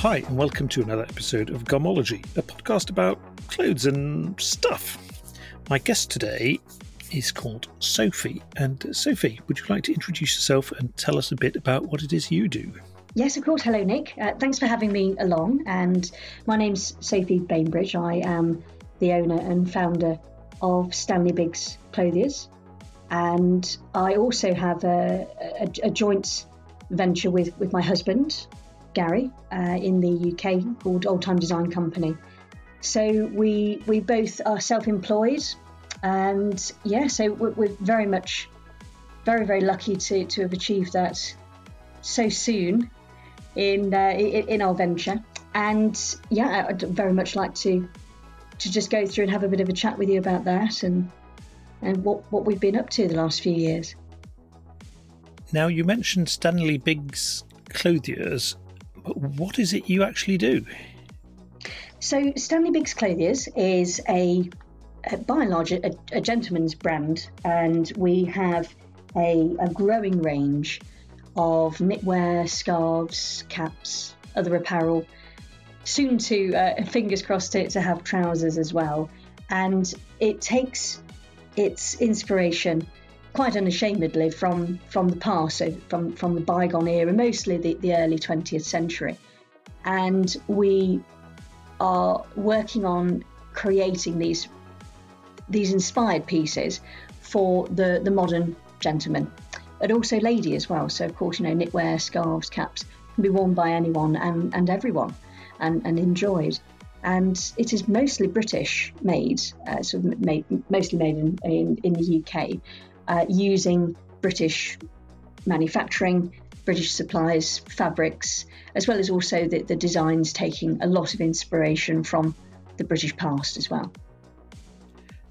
Hi, and welcome to another episode of Garmology, a podcast about clothes and stuff. My guest today is called Sophie. And Sophie, would you like to introduce yourself and tell us a bit about what it is you do? Yes, of course. Hello, Nick. Uh, thanks for having me along. And my name's Sophie Bainbridge. I am the owner and founder of Stanley Biggs Clothiers. And I also have a, a, a joint venture with, with my husband, Gary, uh, in the UK called Old Time Design Company. So we we both are self-employed, and yeah, so we're, we're very much very very lucky to to have achieved that so soon in uh, in our venture. And yeah, I'd very much like to to just go through and have a bit of a chat with you about that and and what what we've been up to the last few years. Now you mentioned Stanley Biggs Clothiers. What is it you actually do? So, Stanley Biggs Clothiers is a, a by and large, a, a, gentleman's brand, and we have a, a growing range of knitwear, scarves, caps, other apparel. Soon to, uh, fingers crossed, to, to have trousers as well. And it takes its inspiration quite unashamedly from from the past, so from from the bygone era, mostly the, the early 20th century, and we are working on creating these these inspired pieces for the the modern gentleman, but also lady as well. So of course, you know, knitwear, scarves, caps can be worn by anyone and and everyone, and and enjoyed. And it is mostly British made, uh, sort of made, mostly made in, in, in the UK, uh, using British manufacturing, British supplies, fabrics, as well as also the, the designs taking a lot of inspiration from the British past as well.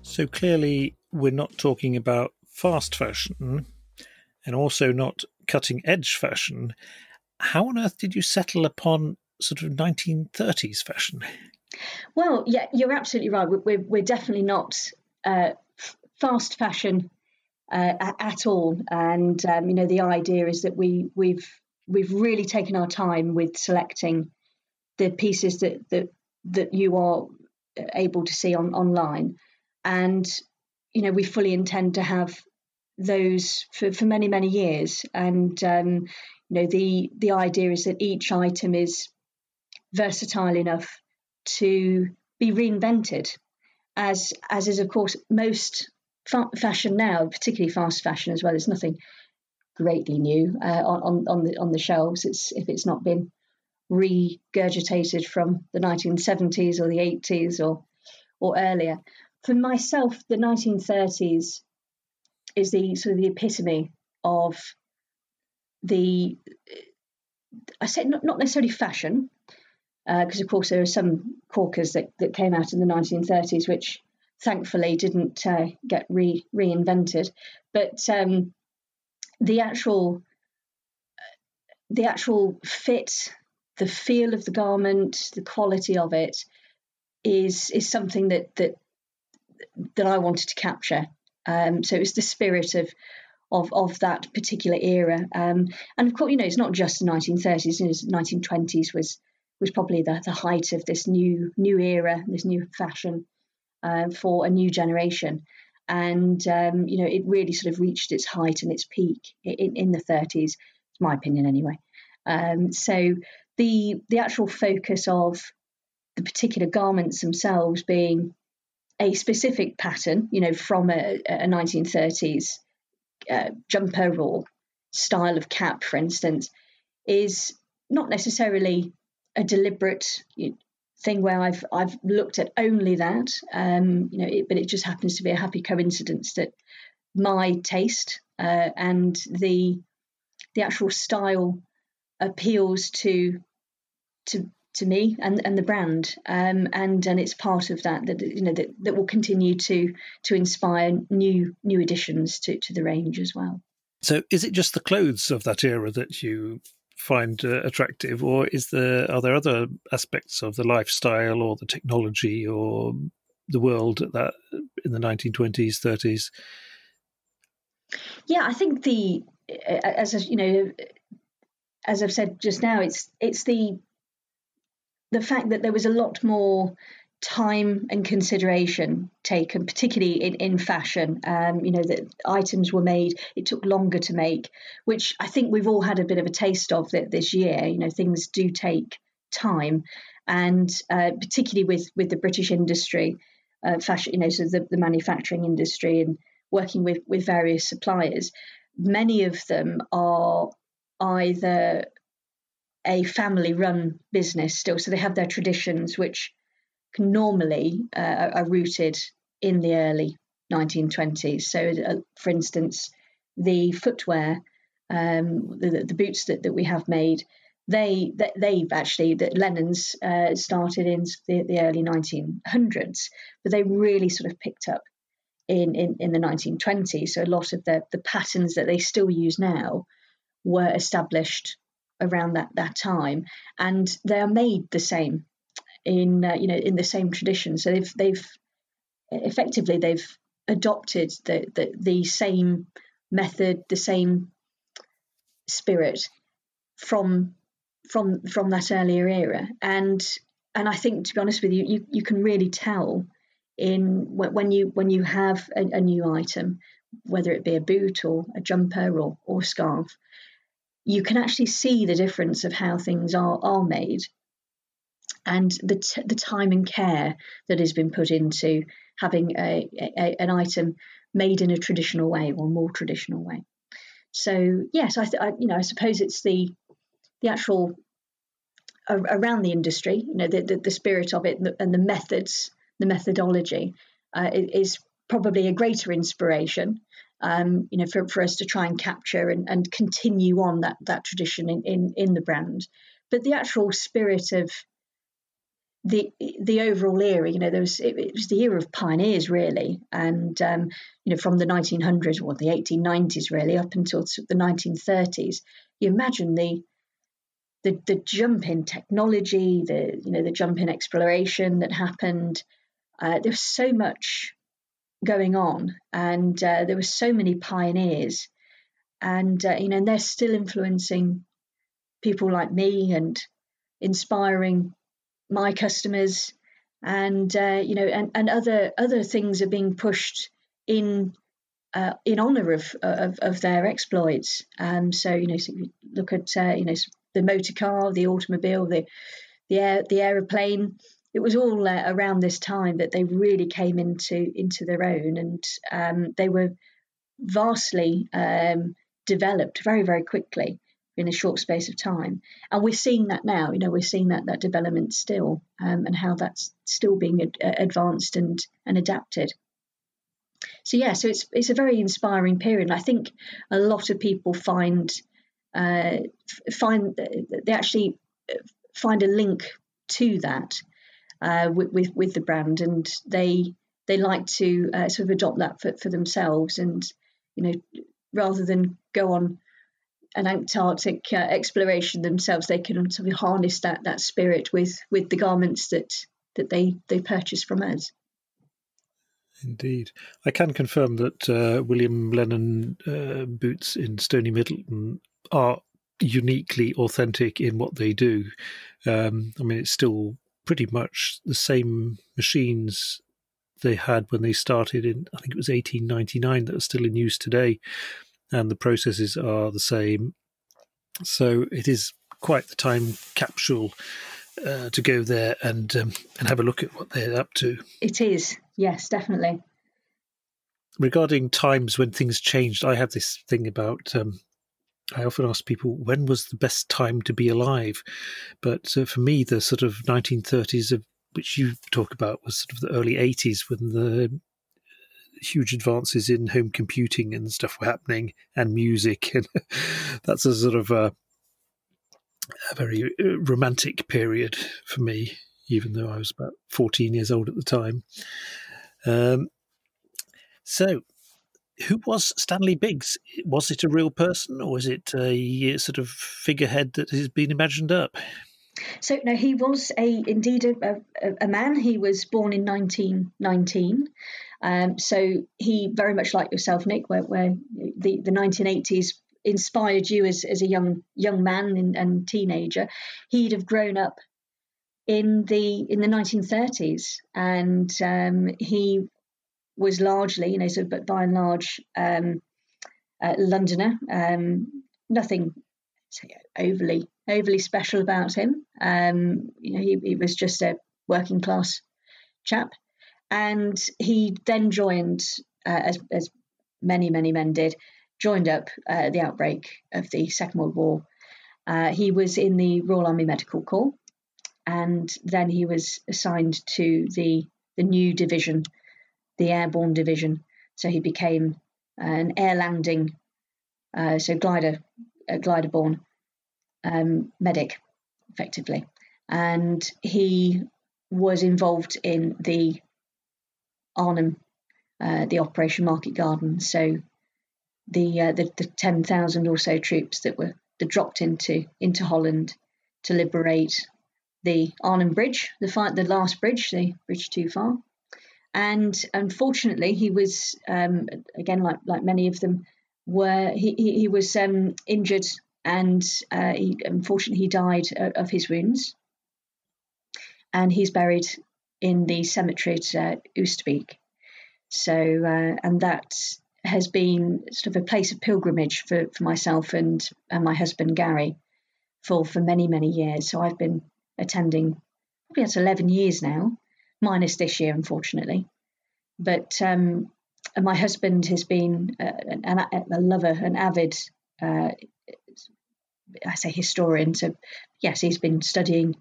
So clearly, we're not talking about fast fashion and also not cutting edge fashion. How on earth did you settle upon sort of 1930s fashion? Well, yeah, you're absolutely right. We're, we're definitely not uh, fast fashion uh, at all. And um, you know, the idea is that we we've we've really taken our time with selecting the pieces that that that you are able to see on online, and you know, we fully intend to have those for, for many many years. And um, you know, the the idea is that each item is versatile enough to be reinvented as as is of course most fa- fashion now, particularly fast fashion as well, there's nothing greatly new uh, on on the on the shelves. It's if it's not been regurgitated from the 1970s or the 80s or or earlier. For myself, the 1930s is the sort of the epitome of the I say not, not necessarily fashion, because uh, of course there are some corkers that, that came out in the 1930s which thankfully didn't uh, get re- reinvented. But um, the actual the actual fit, the feel of the garment, the quality of it is is something that that that I wanted to capture. Um, so it was the spirit of of of that particular era. Um, and of course, you know, it's not just the 1930s. The 1920s was was probably the, the height of this new new era, this new fashion uh, for a new generation. And um, you know, it really sort of reached its height and its peak in, in the 30s. It's my opinion, anyway. Um, so the the actual focus of the particular garments themselves being a specific pattern, you know, from a, a 1930s uh, jumper or style of cap, for instance, is not necessarily a deliberate thing where I've I've looked at only that, um, you know, it, but it just happens to be a happy coincidence that my taste uh, and the the actual style appeals to to to me and, and the brand um, and and it's part of that that you know that, that will continue to to inspire new new additions to, to the range as well. So is it just the clothes of that era that you find uh, attractive, or is there are there other aspects of the lifestyle or the technology or the world that in the 1920s, 30s? Yeah, I think the as you know, as I've said just now, it's it's the the fact that there was a lot more time and consideration taken, particularly in, in fashion. Um, you know, that items were made, it took longer to make, which I think we've all had a bit of a taste of that this year. You know, things do take time. And uh, particularly with, with the British industry, uh, fashion, you know, so the, the manufacturing industry and working with, with various suppliers, many of them are either a family run business still. So they have their traditions, which normally uh, are rooted in the early 1920s. So, uh, for instance, the footwear, um, the, the, boots that, that we have made, they, they've actually, the Lennons uh, started in the, the early 1900s, but they really sort of picked up in, in, in the 1920s. So a lot of the, the patterns that they still use now were established around that, that time, and they are made the same in uh, you know in the same tradition. So they've they've effectively they've adopted the, the the same method, the same spirit from from from that earlier era, and and I think to be honest with you, you, you can really tell in when you when you have a, a new item, whether it be a boot or a jumper or or scarf, you can actually see the difference of how things are are made and the, t- the time and care that has been put into having a, a, an item made in a traditional way or more traditional way. So yes, I, th- I you know I suppose it's the the actual around the industry, you know, the, the, the spirit of it and the, and the, methods, the methodology uh, is probably a greater inspiration, um, you know, for, for us to try and capture and, and continue on that that tradition in, in in the brand. But the actual spirit of the the overall era, you know, there was it, it was the era of pioneers really, and um, you know from the 1900s or the 1890s really up until the 1930s. You imagine the the the jump in technology, the you know the jump in exploration that happened. Uh, there was so much going on, and uh, there were so many pioneers, and uh, you know, and they're still influencing people like me and inspiring my customers, and uh, you know, and, and other other things are being pushed in uh, in honor of, of, of their exploits. Um, so you know, so you look at uh, you know the motor car, the automobile, the the air, the aeroplane. It was all uh, around this time that they really came into into their own, and um, they were vastly um, developed very very quickly in a short space of time. And we're seeing that now. You know, we're seeing that that development still, um, and how that's still being ad- uh, advanced and and adapted. So yeah, so it's it's a very inspiring period. And I think a lot of people find uh, find they actually uh, find a link to that uh, with, with, with the brand, and they they like to uh, sort of adopt that for, for themselves, and you know rather than go on an Antarctic uh, exploration themselves, they can sort of harness that that spirit with with the garments that that they they purchase from us. Indeed, I can confirm that uh, William Lennon uh, boots in Stony Middleton are uniquely authentic in what they do. Um, I mean, it's still pretty much the same machines they had when they started in, I think it was 1899, that are still in use today and the processes are the same. So it is quite the time capsule uh, to go there and um, and have a look at what they're up to. It is, yes, definitely. Regarding times when things changed, I have this thing about. Um, I often ask people when was the best time to be alive, but uh, for me, the sort of 1930s of which you talk about was sort of the early 80s when the huge advances in home computing and stuff were happening, and music, and that's a sort of a, a very uh, romantic period for me, even though I was about 14 years old at the time. Um, so, who was Stanley Biggs? Was it a real person, or was it a sort of figurehead that has been imagined up? So no, he was a indeed a, a, a man. He was born in 1919. Um, so he very much like yourself, Nick, where, where the, the 1980s inspired you as, as a young young man and, and teenager. He'd have grown up in the in the 1930s, and um, he was largely, you know, sort of, but by and large, um, Londoner. Um, nothing overly overly special about him. Um, you know, he, he was just a working class chap, and he then joined, uh, as as many many men did, joined up uh, the outbreak of the Second World War. Uh, he was in the Royal Army Medical Corps, and then he was assigned to the the new division, the Airborne Division. So he became an air landing, uh, so glider, uh, glider borne um, medic, effectively, and he was involved in the Arnhem, uh, the Operation Market Garden. So the uh, the, the ten thousand or so troops that were that dropped into into Holland to liberate the Arnhem Bridge, the the last bridge, the bridge too far. And unfortunately, he was um, again like like many of them were he he, he was um, injured and uh, he, unfortunately he died of his wounds. And he's buried in the cemetery at uh, Oosterbeek. So uh, and that has been sort of a place of pilgrimage for, for myself and, and my husband Gary for for many many years. So I've been attending probably that's 11 years now, minus this year unfortunately. But um, my husband has been a, a, a lover, an avid, uh, I say historian. So yes, he's been studying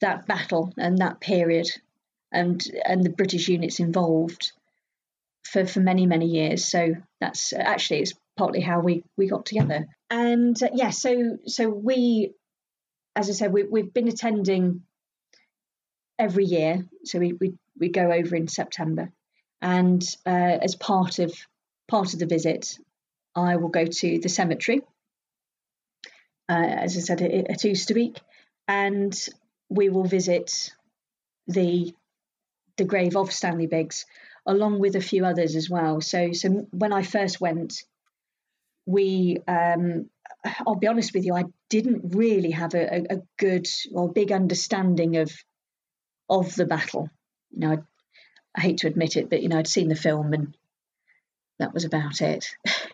that battle and that period and and the British units involved for, for many many years. So that's actually it's partly how we we got together. And uh, yeah, so so we, as I said, we, we've been attending every year. So we we, we go over in September, and uh, as part of part of the visit, I will go to the cemetery. Uh, as I said, at, at Oosterbeek, and we will visit the the grave of Stanley Biggs, along with a few others as well. So, so when I first went, we, um, I'll be honest with you, I didn't really have a, a, good or big understanding of of the battle. You know, I, I hate to admit it, but you know, I'd seen the film and that was about it.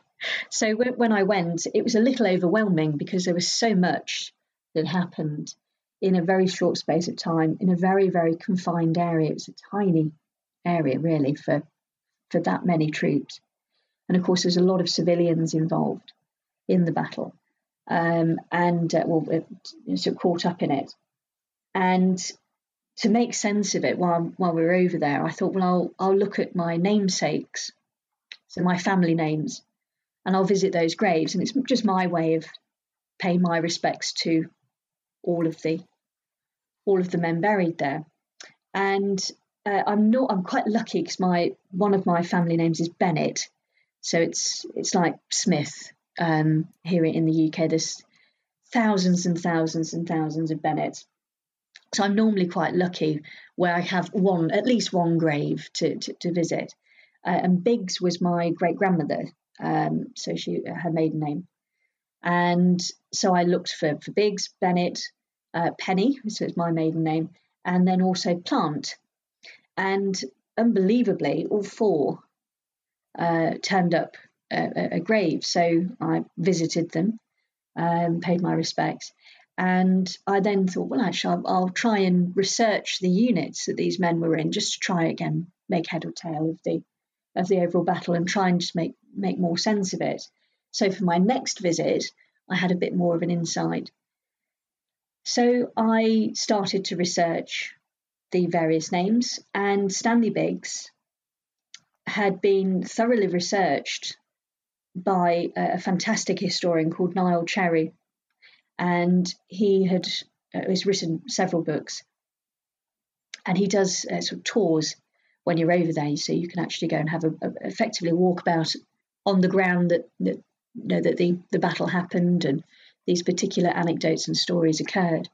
so when I went, it was a little overwhelming because there was so much that happened in a very short space of time in a very very confined area. It was a tiny area really for for that many troops. And of course, there's a lot of civilians involved in the battle, um, and uh, well, uh, sort of caught up in it. And to make sense of it while while we were over there, I thought, well, I'll I'll look at my namesakes, so my family names, and I'll visit those graves. And it's just my way of paying my respects to all of the all of the men buried there. And uh, I'm not. I'm quite lucky because my one of my family names is Bennett, so it's it's like Smith um, here in the UK. There's thousands and thousands and thousands of Bennetts. So I'm normally quite lucky where I have one, at least one grave to, to, to visit. Uh, and Biggs was my great grandmother, um, so she her maiden name. And so I looked for, for Biggs, Bennett, uh, Penny, so it's my maiden name, and then also Plant, and unbelievably, all four uh, turned up a, a, grave. So I visited them, um, paid my respects, and I then thought, well, actually, I'll, I'll, try and research the units that these men were in, just to try again make head or tail of the of the overall battle and try and just make make more sense of it. So for my next visit, I had a bit more of an insight. So I started to research the various names, and Stanley Biggs had been thoroughly researched by a, fantastic historian called Niall Cherry, and he had uh, written several books, and he does uh, sort of tours when you're over there, so you can actually go and have a, a effectively walk about on the ground that that know that the the battle happened and these particular anecdotes and stories occurred.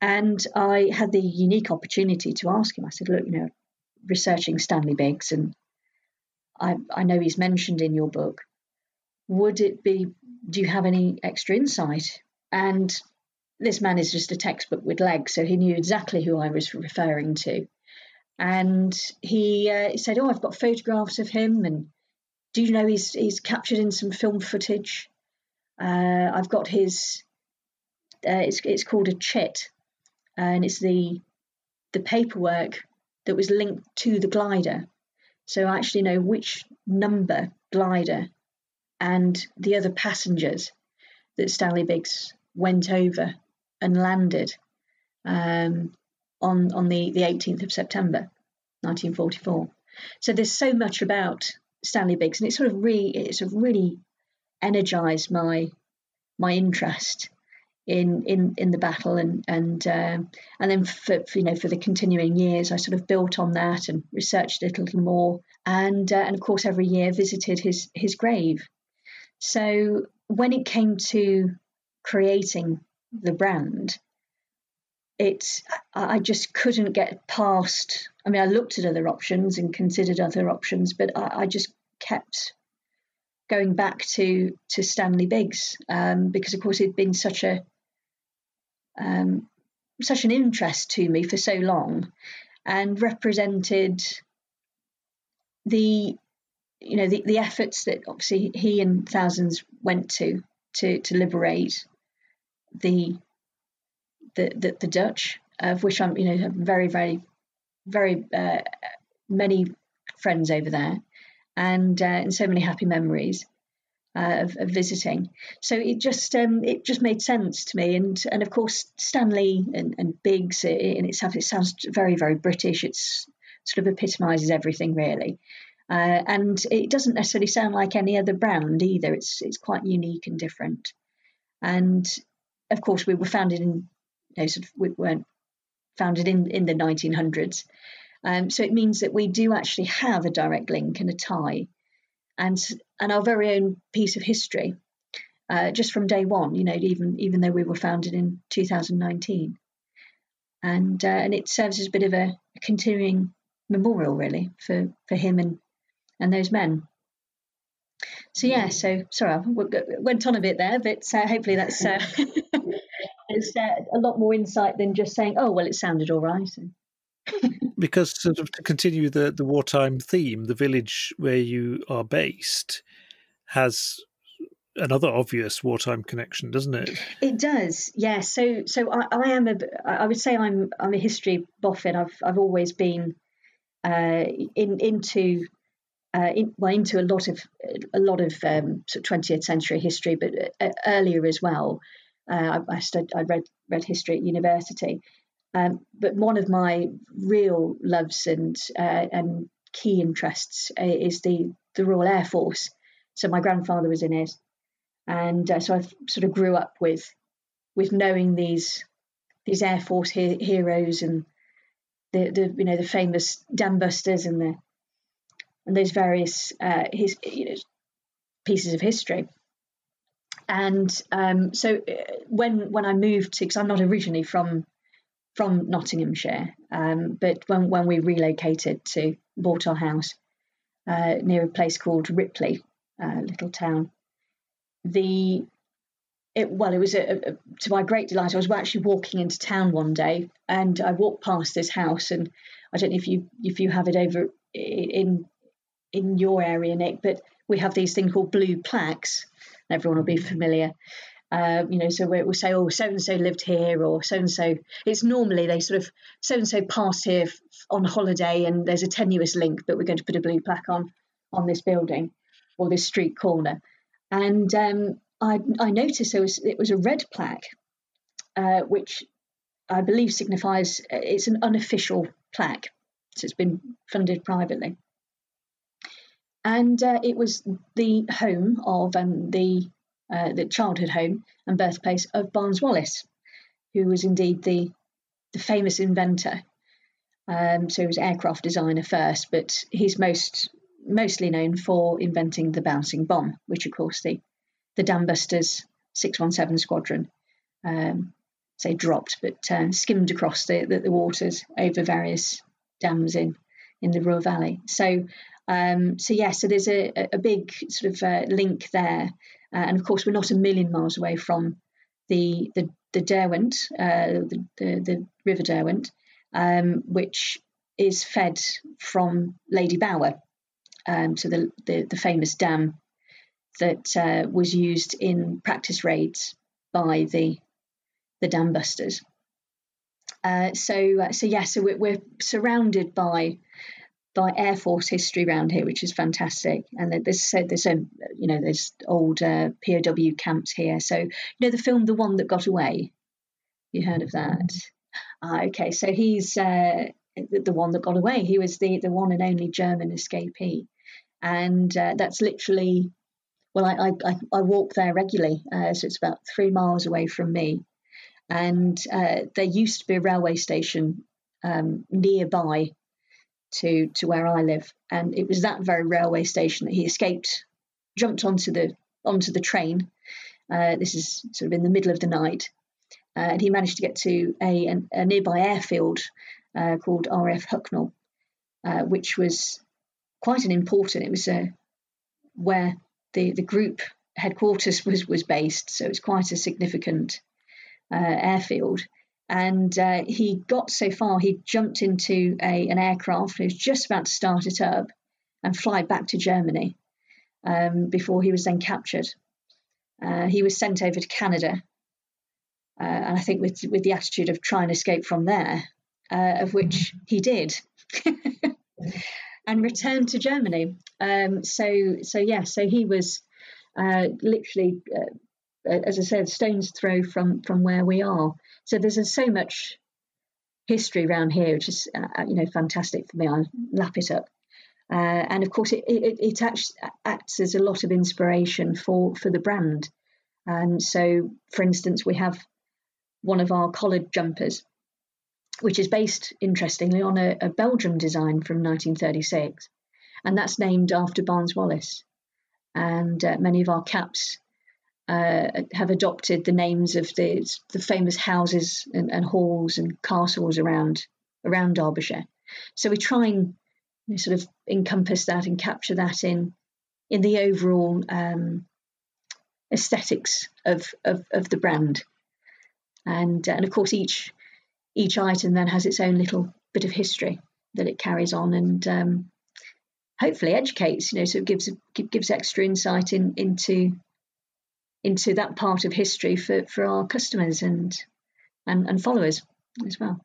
And I had the unique opportunity to ask him. I said, "Look, you know, researching Stanley Biggs, and I, I know he's mentioned in your book. Would it be? Do you have any extra insight?" And this man is just a textbook with legs, so he knew exactly who I was referring to. And he, uh, said, "Oh, I've got photographs of him, and do you know he's he's captured in some film footage? Uh, I've got his. Uh, it's it's called a chit, and it's the the paperwork that was linked to the glider. So I actually know which number glider and the other passengers that Stanley Biggs went over and landed um, on on the, the 18th of September 1944. So there's so much about Stanley Biggs, and it sort of really it sort of really energized my my interest in in in the battle. And and uh, and then for, for, you know for the continuing years I sort of built on that and researched it a little more. And uh, and of course every year visited his his grave. So when it came to creating the brand it I just couldn't get past I mean I looked at other options and considered other options but I, I just kept going back to to Stanley Biggs um, because of course it'd been such a um, such an interest to me for so long and represented the you know the, the efforts that obviously he and thousands went to to to liberate the the the, the Dutch of which I'm you know have very very very uh, many friends over there and uh, and so many happy memories uh, of, of, visiting. So it just um, it just made sense to me, and and of course Stanley and, and Biggs in itself it sounds very very British. It's sort of epitomises everything really, uh, and it doesn't necessarily sound like any other brand either. It's it's quite unique and different, and of course we were founded in know, sort of we weren't founded in in the 1900s. Um, so it means that we do actually have a direct link and a tie and and our very own piece of history uh, just from day one. You know, even even though we were founded in 2019, and uh, and it serves as a bit of a, a, continuing memorial, really, for for him and and those men. So yeah, so sorry, I went on a bit there, but uh, hopefully that's uh, it's a lot more insight than just saying, oh well, it sounded all right. because sort of to continue the, the wartime theme, the village where you are based has another obvious wartime connection, doesn't it? It does, yeah. So, so I, I am a, I would say I'm, I'm a history boffin. I've, I've always been uh, in into, uh, in, well, into a lot of, a lot of um, sort of 20th century history, but uh, earlier as well. Uh, I, I, stud, I read read history at university, um, but one of my real loves and uh, and key interests uh, is the the Royal Air Force. So my grandfather was in it, and uh, so I sort of grew up with with knowing these these Air Force he- heroes and the, the you know the famous dam busters and the and those various uh, his you know pieces of history. And um, so uh, when when I moved to because I'm not originally from from Nottinghamshire. Um, but when, when we relocated to bought our house uh, near a place called Ripley, a little town, the it, well, it was a, a, to my great delight. I was actually walking into town one day, and I walked past this house, and I don't know if you if you have it over in in your area, Nick, but we have these things called blue plaques. Everyone will be familiar. Um, you know, so we'll say, oh, so and so lived here, or so and so. It's normally they sort of so and so passed here on holiday, and there's a tenuous link, but we're going to put a blue plaque on on this building or this street corner. And um, I, I noticed there was it was a red plaque, uh, which I believe signifies uh, it's an unofficial plaque, so it's been funded privately. And uh, it was the home of um, the uh, the childhood home and birthplace of Barnes Wallis, who was indeed the the famous inventor. Um, so he was aircraft designer first, but he's most mostly known for inventing the bouncing bomb, which of course the the Dambusters 617 squadron um, say dropped, but uh, skimmed across the, the, the, waters over various dams in in the Ruhr Valley. So um, so yeah, so there's a, a big sort of uh, link there uh, and of course, we're not a million miles away from the, the, the Derwent, uh, the, the, the River Derwent, um, which is fed from Ladybower, um, so the, the, the famous dam that uh, was used in practice raids by the the dam busters. Uh, so uh, so yeah, so we're, we're, surrounded by by Air Force history around here, which is fantastic. And there's so there's a you know there's old uh, POW camps here. So you know the film The One That Got Away. You heard of that? Ah, okay, so he's uh, the, the one that got away. He was the the one and only German escapee, and uh, that's literally. Well, I, I, I walk there regularly, uh, so it's about three miles away from me. And uh, there used to be a railway station um, nearby to to where I live, and it was that very railway station that he escaped, jumped onto the onto the train. Uh, this is sort of in the middle of the night, uh, and he managed to get to a, a, nearby airfield uh, called RAF Hucknall, uh, which was quite an important. It was uh, where the the group headquarters was was based, so it's quite a significant uh, airfield. And uh, he got so far, he jumped into a, an aircraft. He was just about to start it up and fly back to Germany um, before he was then captured. Uh, he was sent over to Canada, uh, and I think with with the attitude of try and escape from there, uh, of which he did, and returned to Germany. Um, so so yeah, so he was uh, literally, uh, as I said, stones throw from from where we are. So there's so much history around here, which is uh, you know fantastic for me. I lap it up. Uh, and of course, it, it, it acts, acts, as a lot of inspiration for, for the brand. And so, for instance, we have one of our collared jumpers, which is based, interestingly, on a, a Belgium design from 1936. And that's named after Barnes Wallis. And uh, many of our caps uh, have adopted the names of the the famous houses and, and, halls and castles around around Derbyshire. So we try and you know, sort of encompass that and capture that in in the overall um, aesthetics of, of, of the brand. And and of course each each item then has its own little bit of history that it carries on and um, hopefully educates. You know, so it gives gives extra insight in, into into that part of history for, for our customers and, and, and followers as well.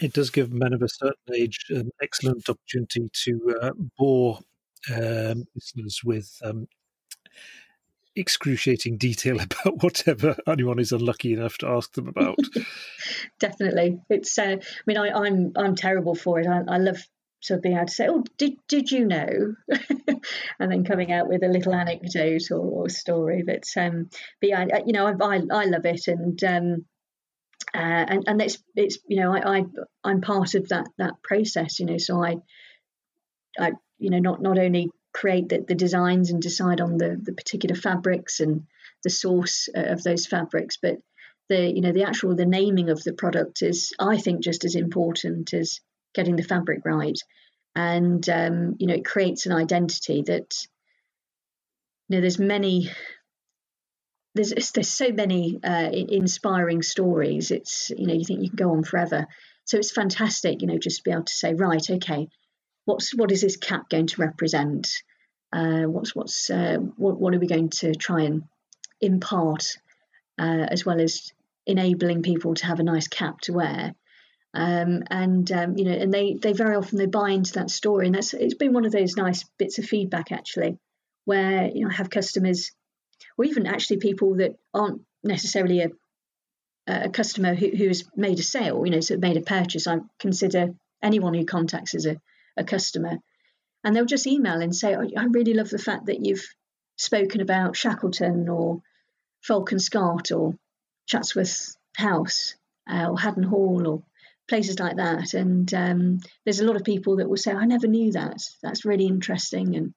It does give men of a certain age an excellent opportunity to uh, bore um, listeners with um, excruciating detail about whatever anyone is unlucky enough to ask them about. Definitely, it's. Uh, I mean, I, am I'm, I'm terrible for it. I, I love of being able to say, "Oh, did did you know?" and then coming out with a little anecdote or, or story. But um, but yeah, you know, I I, I love it, and um, uh, and and it's it's you know, I, I I'm part of that that process. You know, so I I you know not not only create the, the designs and decide on the the particular fabrics and the source of those fabrics, but the you know the actual the naming of the product is I think just as important as getting the fabric right. And um, you know it creates an identity that you know there's many there's there's so many uh, inspiring stories. It's you know you think you can go on forever. So it's fantastic you know just to be able to say right okay what's what is this cap going to represent? Uh, what's what's uh, what, what are we going to try and impart uh, as well as enabling people to have a nice cap to wear um, and um, you know, and they they very often they buy into that story, and that's it's been one of those nice bits of feedback actually, where you know I have customers, or even actually people that aren't necessarily a a customer who, who has made a sale, you know, so made a purchase. I consider anyone who contacts as a, a customer, and they'll just email and say, oh, "I really love the fact that you've spoken about Shackleton or Falcon Scott or Chatsworth House uh, or Haddon Hall or places like that. And um, there's a lot of people that will say, I never knew that. That's really interesting. And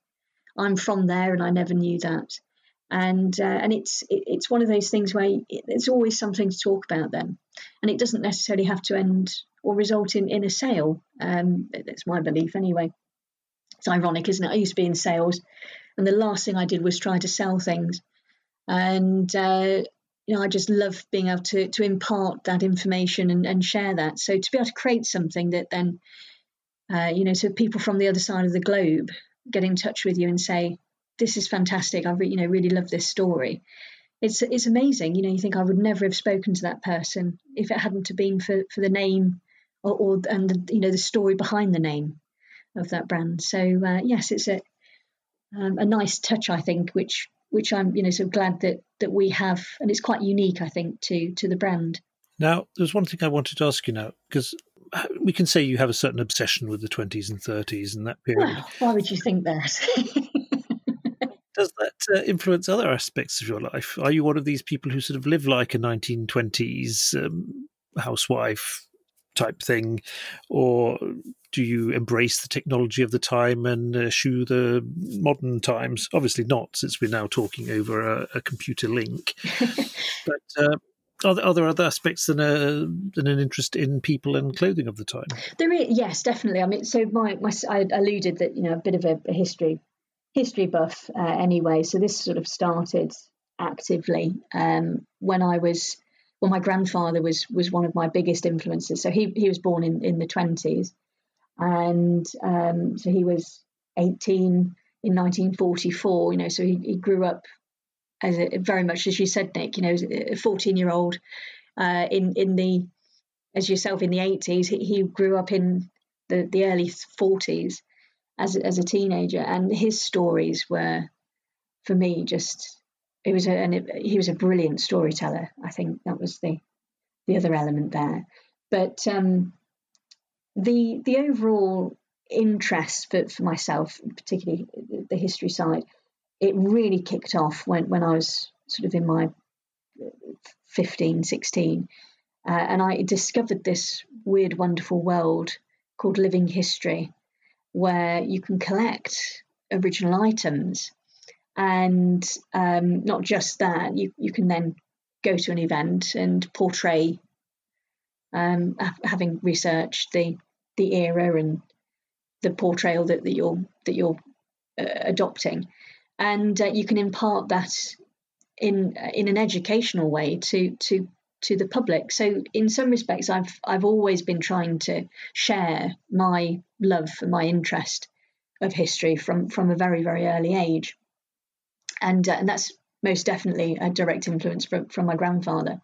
I'm from there and I never knew that. And uh, and it's it, it's one of those things where it, there's always something to talk about then, and it doesn't necessarily have to end or result in, in a sale. Um, that's my belief anyway. It's ironic, isn't it? I used to be in sales, and the last thing I did was try to sell things. And uh, you know, I just love being able to to impart that information and, and share that. So to be able to create something that then, uh, you know, so people from the other side of the globe get in touch with you and say, "This is fantastic. I re- you know really love this story." It's it's amazing. You know, you think I would never have spoken to that person if it hadn't have been for for the name or, or and the, you know the story behind the name of that brand. So uh, yes, it's a um, a nice touch, I think, which which I'm you know so glad that that we have, and it's quite unique, I think, to to the brand. Now, there's one thing I wanted to ask you now because we can say you have a certain obsession with the 20s and 30s and that period. Well, why would you think that? Does that uh, influence other aspects of your life? Are you one of these people who sort of live like a 1920s um, housewife type thing, or do you embrace the technology of the time and eschew the modern times? Obviously not, since we're now talking over a, a computer link. but uh, are there, are there, other aspects than a than an interest in people and clothing of the time? There is, yes, definitely. I mean, so my, my I alluded that you know a bit of a, a history history buff uh, anyway. So this sort of started actively um, when I was well, my grandfather was was one of my biggest influences. So he he was born in in the twenties, and um, so he was eighteen in 1944. You know, so he, he grew up as a, very much as you said, Nick. You know, a 14 year old uh, in in the as yourself in the 80s. He, he grew up in the the early 40s as as a teenager, and his stories were for me just it was a, and it, he was a brilliant storyteller. I think that was the the other element there. But um, the the overall interest for, for myself, particularly the history side, it really kicked off when, when I was sort of in my 15, 16. Uh, and I discovered this weird, wonderful world called Living History, where you can collect original items and um, not just that, you, you can then go to an event and portray, um, having researched the the era and the portrayal that, that you're that you're uh, adopting, and uh, you can impart that in in an educational way to to to the public. So in some respects, I've I've always been trying to share my love for my interest of history from from a very very early age and uh, and that's most definitely a direct influence from from my grandfather.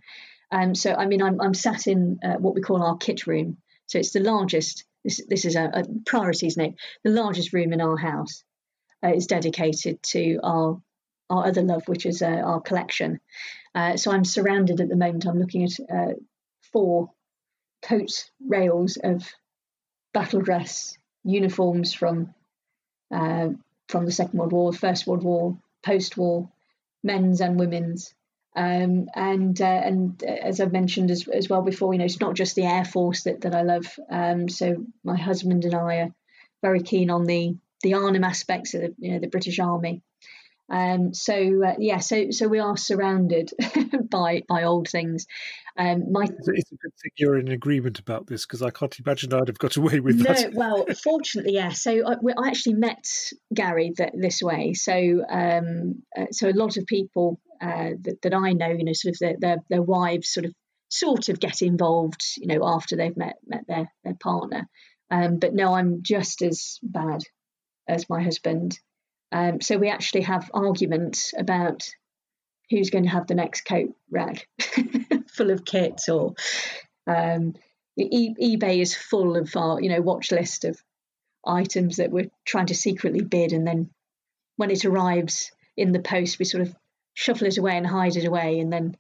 Um, so I mean, I'm I'm sat in uh, what we call our kit room. So it's the largest. This this is a, a priorities note. The largest room in our house uh, is dedicated to our our other love, which is uh, our collection. Uh, so I'm surrounded at the moment. I'm looking at uh, four coat rails of battle dress uniforms from uh, from the Second World War, First World War, post-war men's and women's. Um, and uh, and uh, as I've mentioned as, as well before, you know, it's not just the air force that, that I love. Um, so my husband and I are very keen on the the Arnhem aspects of the, you know the British Army. Um, so uh, yeah, so so we are surrounded by by old things. Um, my it's, a good thing you're in agreement about this because I can't imagine I'd have got away with no, that. well, fortunately, yeah. So I, I actually met Gary th- this way. So um, uh, so a lot of people uh, that, that I know, you know, sort of their, their their wives sort of sort of get involved, you know, after they've met met their their partner. Um, but no, I'm just as bad as my husband. Um, so we actually have arguments about who's going to have the next coat rack full of kits or um, e- eBay is full of our you know watch list of items that we're trying to secretly bid and then when it arrives in the post we sort of shuffle it away and hide it away and then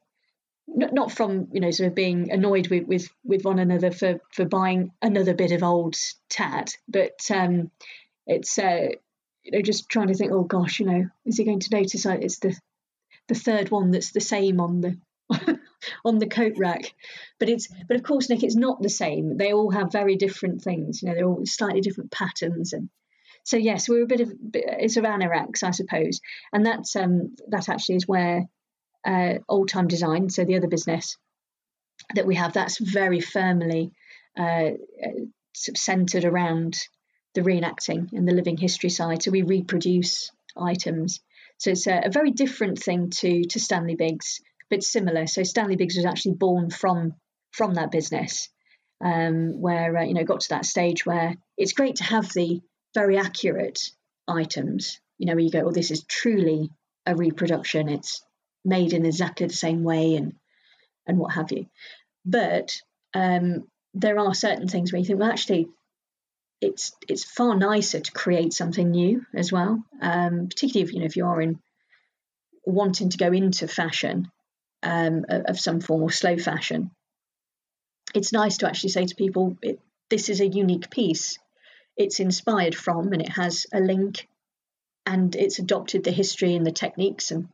not from you know sort of being annoyed with with, with one another for for buying another bit of old tat but um, it's uh, you know, just trying to think, oh gosh, you know, is he going to notice I, it's the the third one that's the same on the on the coat rack? But it's but of course, Nick, it's not the same. They all have very different things. You know, they're all slightly different patterns and. So yes, we're a bit of it's of anoraks, I suppose, and that's um, that actually is where uh, old time design, so the other business that we have, that's very firmly uh, uh centered around the reenacting and the living history side. So we reproduce items. So it's a, a very different thing to to Stanley Biggs, but similar. So Stanley Biggs was actually born from from that business, um, where uh, you know got to that stage where it's great to have the very accurate items. You know, where you go, "Oh, this is truly a reproduction. It's made in exactly the same way," and and what have you. But um, there are certain things where you think, well, actually, it's it's far nicer to create something new as well. Um, particularly if you know if you are in wanting to go into fashion um, of some form or slow fashion. It's nice to actually say to people, it, this is a unique piece. It's inspired from and it has a link and it's adopted the history and the techniques and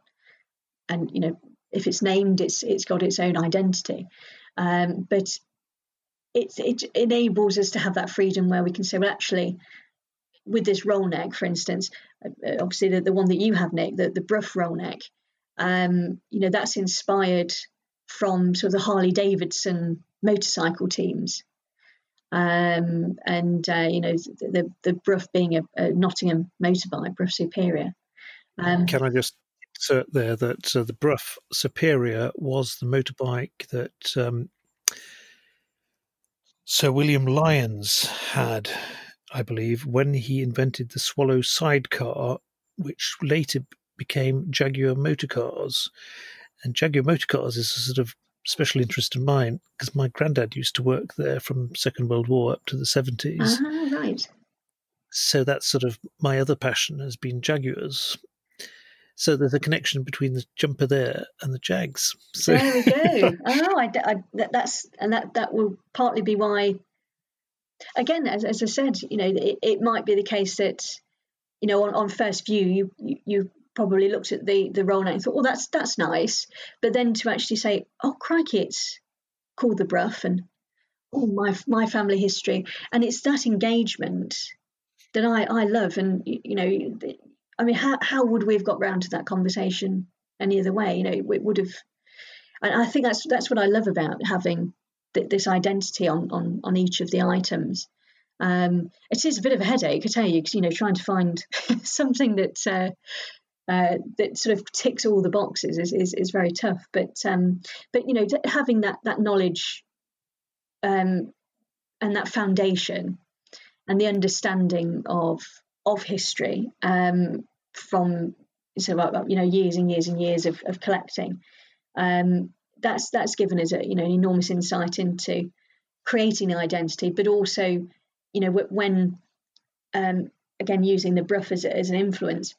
and you know if it's named it's it's got its own identity um, but it, it enables us to have that freedom where we can say, well, actually, with this roll neck, for instance, uh, obviously the, the one that you have, Nick, the, the Brough roll neck, um, you know, that's inspired from sort of the Harley Davidson motorcycle teams. Um, and, uh, you know, the, the, Brough being a, a Nottingham motorbike, Brough Superior. Um, Can I just insert there that uh, the Brough Superior was the motorbike that um, Sir William Lyons had, I believe, when he invented the Swallow sidecar, which later became Jaguar Motorcars. And Jaguar Motorcars is a sort of special interest of mine because my granddad used to work there from Second World War up to the 70s. Uh-huh, right. So that's sort of my other passion has been Jaguars. So there's a connection between the jumper there and the Jags. So. There we go. oh, I, I, that's and that that will partly be why. Again, as, as I said, you know, it, it might be the case that, you know, on, on first view, you, you, you probably looked at the the role and thought, "Oh, that's that's nice," but then to actually say, "Oh, crikey, it's called the Brough," and oh, my my family history, and it's that engagement that I I love, and you know, I mean, how, how would we have got round to that conversation any other way? You know, it, would have. And I think that's that's what I love about having th- this identity on, on on each of the items. Um, it is a bit of a headache, I tell you, because you know, trying to find something that uh, uh, that sort of ticks all the boxes is is, is very tough. But um, but you know, having that that knowledge um, and that foundation and the understanding of of history um, from so you know years and years and years of, of collecting. Um, that's that's given us a you know an enormous insight into creating identity, but also you know when um, again using the Brough as, as an influence,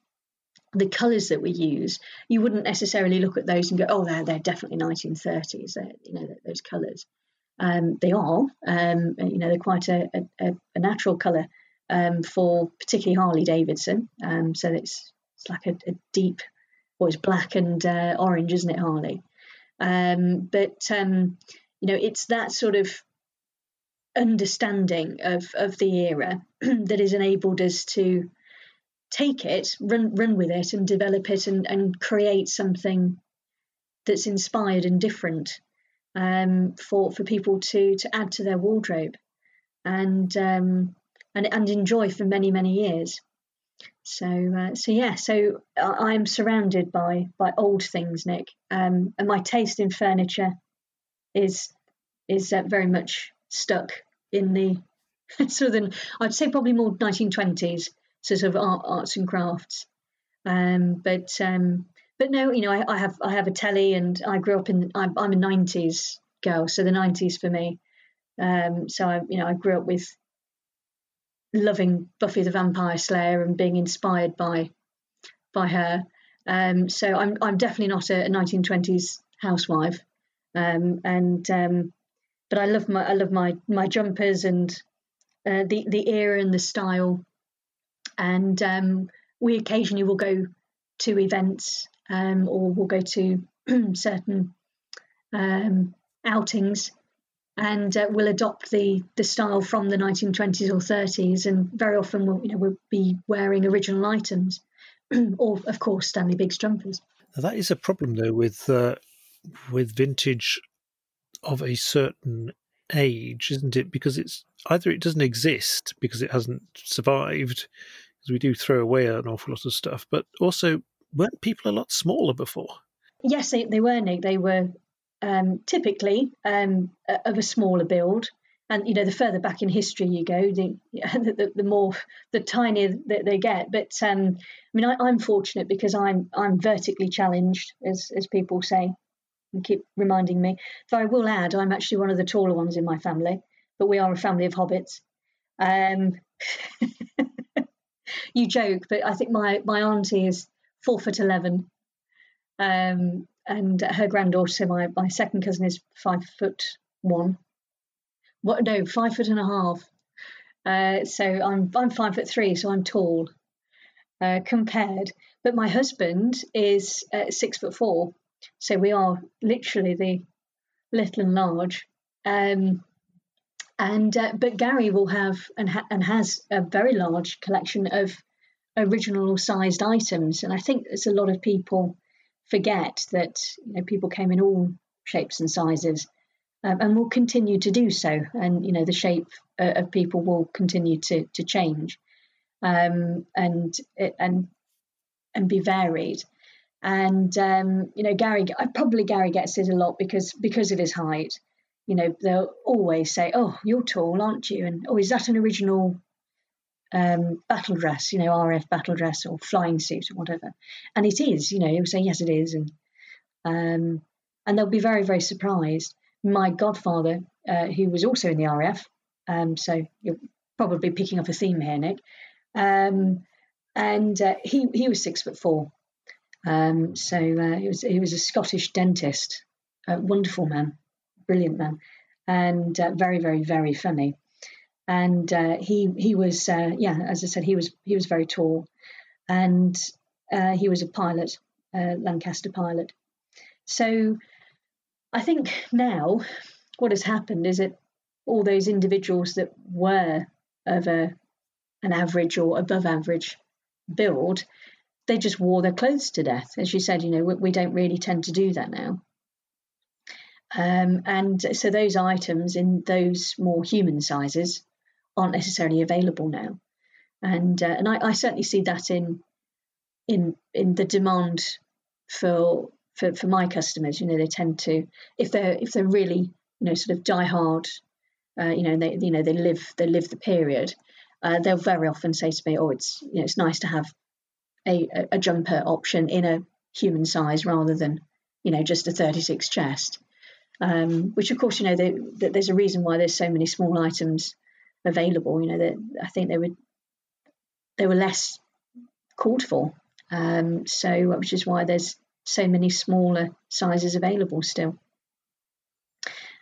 the colours that we use, you wouldn't necessarily look at those and go, oh, they're they're definitely 1930s. They're, you know those colours. Um, they are, um, you know, they're quite a, a, a natural colour um, for particularly Harley Davidson. Um, so it's it's like a, a deep, well, it's black and uh, orange, isn't it, Harley? Um, but um, you know, it's that sort of understanding of of the era that has enabled us to take it, run run with it, and develop it, and and create something that's inspired and different um, for for people to to add to their wardrobe. And um, and, and enjoy for many many years. So uh, so yeah, so I'm surrounded by by old things, Nick, um, and my taste in furniture is is uh, very much stuck in the southern. I'd say probably more 1920s sort of art, arts and crafts. Um, but um, but no, you know, I, I, have I have a telly, and I grew up in I'm, I'm a 90s girl, so the 90s for me. Um, so I you know I grew up with loving Buffy the Vampire Slayer and being inspired by by her. Um, so I'm I'm definitely not a, a 1920s housewife, um, and um, but I love my I love my my jumpers and uh, the the era and the style, and um, we occasionally will go to events um, or we'll go to certain um, outings and uh, will adopt the the style from the 1920s or 30s, and very often we'll you know we'll be wearing original items, or of course Stanley Biggs jumpers. Now that is a problem though with uh, with vintage of a certain age, isn't it? Because it's either it doesn't exist because it hasn't survived, because we do throw away an awful lot of stuff, but also weren't people a lot smaller before? Yes, they, they were, Nick. They were um, typically um, of a smaller build. And you know, the further back in history you go, the the, the more the tinier that they get. But um, I mean, I, am fortunate because I'm I'm vertically challenged, as as people say, and keep reminding me. Though I will add, I'm actually one of the taller ones in my family, but we are a family of hobbits. You joke, but I think my my auntie is four foot eleven, um, and her granddaughter, my my second cousin, is five foot one. What? No, five foot and a half. Uh, so I'm I'm five foot three, so I'm tall uh, compared. But my husband is uh, six foot four, so we are literally the little and large. Um, and uh, but Gary will have and, ha- and has a very large collection of original sized items, and I think there's a lot of people forget that you know people came in all shapes and sizes, um, and will continue to do so, and you know the shape uh, of people will continue to to change, um, and and and be varied. And um, you know, Gary, I probably Gary gets it a lot because because of his height you know, they'll always say, "Oh, you're tall, aren't you?" And oh, is that an original um, battle dress? You know, RAF battle dress or flying suit or whatever. And it is. You know, he'll say, "Yes, it is," and um, and they'll be very, very surprised. My godfather, uh, who was also in the RAF, um, so you're probably picking up a theme here, Nick. Um, and uh, he he was six foot four. Um, so uh, he was he was a Scottish dentist, a wonderful man brilliant man, and uh, very, very, very funny. And uh, he he was uh, yeah, as I said, he was he was very tall, and uh, he was a pilot, a Lancaster pilot. So I think now what has happened is that all those individuals that were of a an average or above average build, they just wore their clothes to death. As you said, you know, we, we don't really tend to do that now. Um, and so those items in those more human sizes aren't necessarily available now. And uh, and I, I, certainly see that in in in the demand for for for my customers. You know, they tend to if they're if they're really you know sort of die hard, uh, you know, they you know they live they live the period. Uh, they'll very often say to me, "Oh, it's you know it's nice to have a, a jumper option in a human size rather than you know just a 36 chest." Um, which of course you know there's a reason why there's so many small items available. You know that I think they were they were less called for, um, so which is why there's so many smaller sizes available still.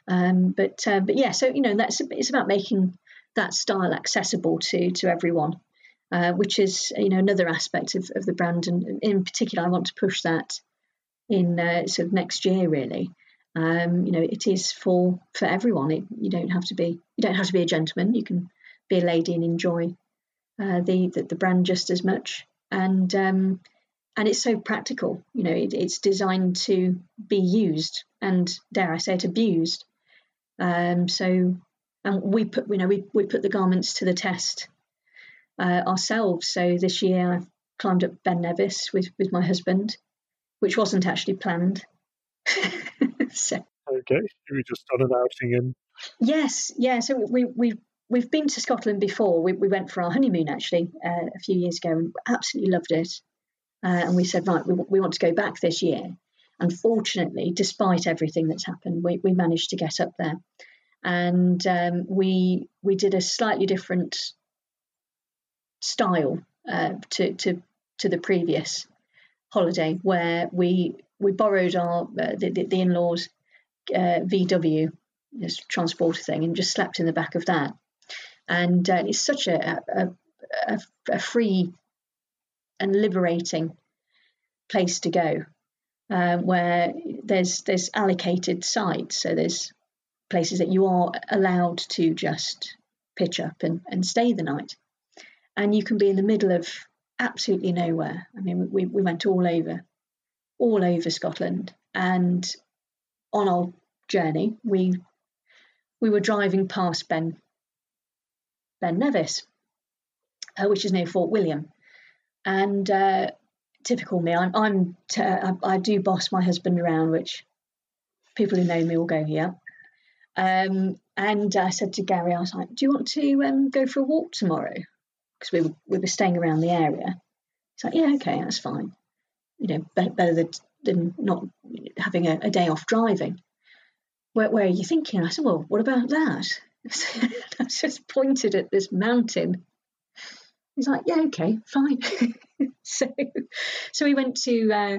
Um, but uh, but yeah, so you know that's it's about making that style accessible to to everyone, uh, which is you know another aspect of, of the brand, and in particular, I want to push that in uh, sort of next year really. Um, you know, it is for for everyone. It, you don't have to be you don't have to be a gentleman. You can be a lady and enjoy uh, the, the, the brand just as much. And um, and it's so practical. You know, it, it's designed to be used and dare I say it, abused. Um, so and we put you know we we put the garments to the test uh, ourselves. So this year I've climbed up Ben Nevis with with my husband, which wasn't actually planned. so, okay, we just done an outing in. Yes, yeah. So we we we've been to Scotland before. We, we went for our honeymoon actually uh, a few years ago and absolutely loved it. Uh, and we said, right, we, we want to go back this year. Unfortunately, despite everything that's happened, we, we managed to get up there, and um, we we did a slightly different style uh, to to to the previous holiday, where we we borrowed our uh, the, the, in-laws uh, VW this transporter thing and just slept in the back of that. And uh, it's such a, a, a, a, free and liberating place to go, uh, where there's there's allocated sites. So there's places that you are allowed to just pitch up and, and stay the night, and you can be in the middle of absolutely nowhere. I mean, we, we went all over all over Scotland. And on our journey, we we were driving past Ben Ben Nevis, uh, which is near Fort William, and uh, typical me. I'm, I'm t- I, I do boss my husband around, which people who know me will go, yeah. Um, and I said to Gary, I was like, "Do you want to um, go for a walk tomorrow?" Because we were, we were staying around the area. He's like, "Yeah, okay, that's fine. You know, better, than, than not having a, a day off driving." Where, where, are you thinking? I said, "Well, what about that?" I just pointed at this mountain. He's like, "Yeah, okay, fine." so, so we went to uh,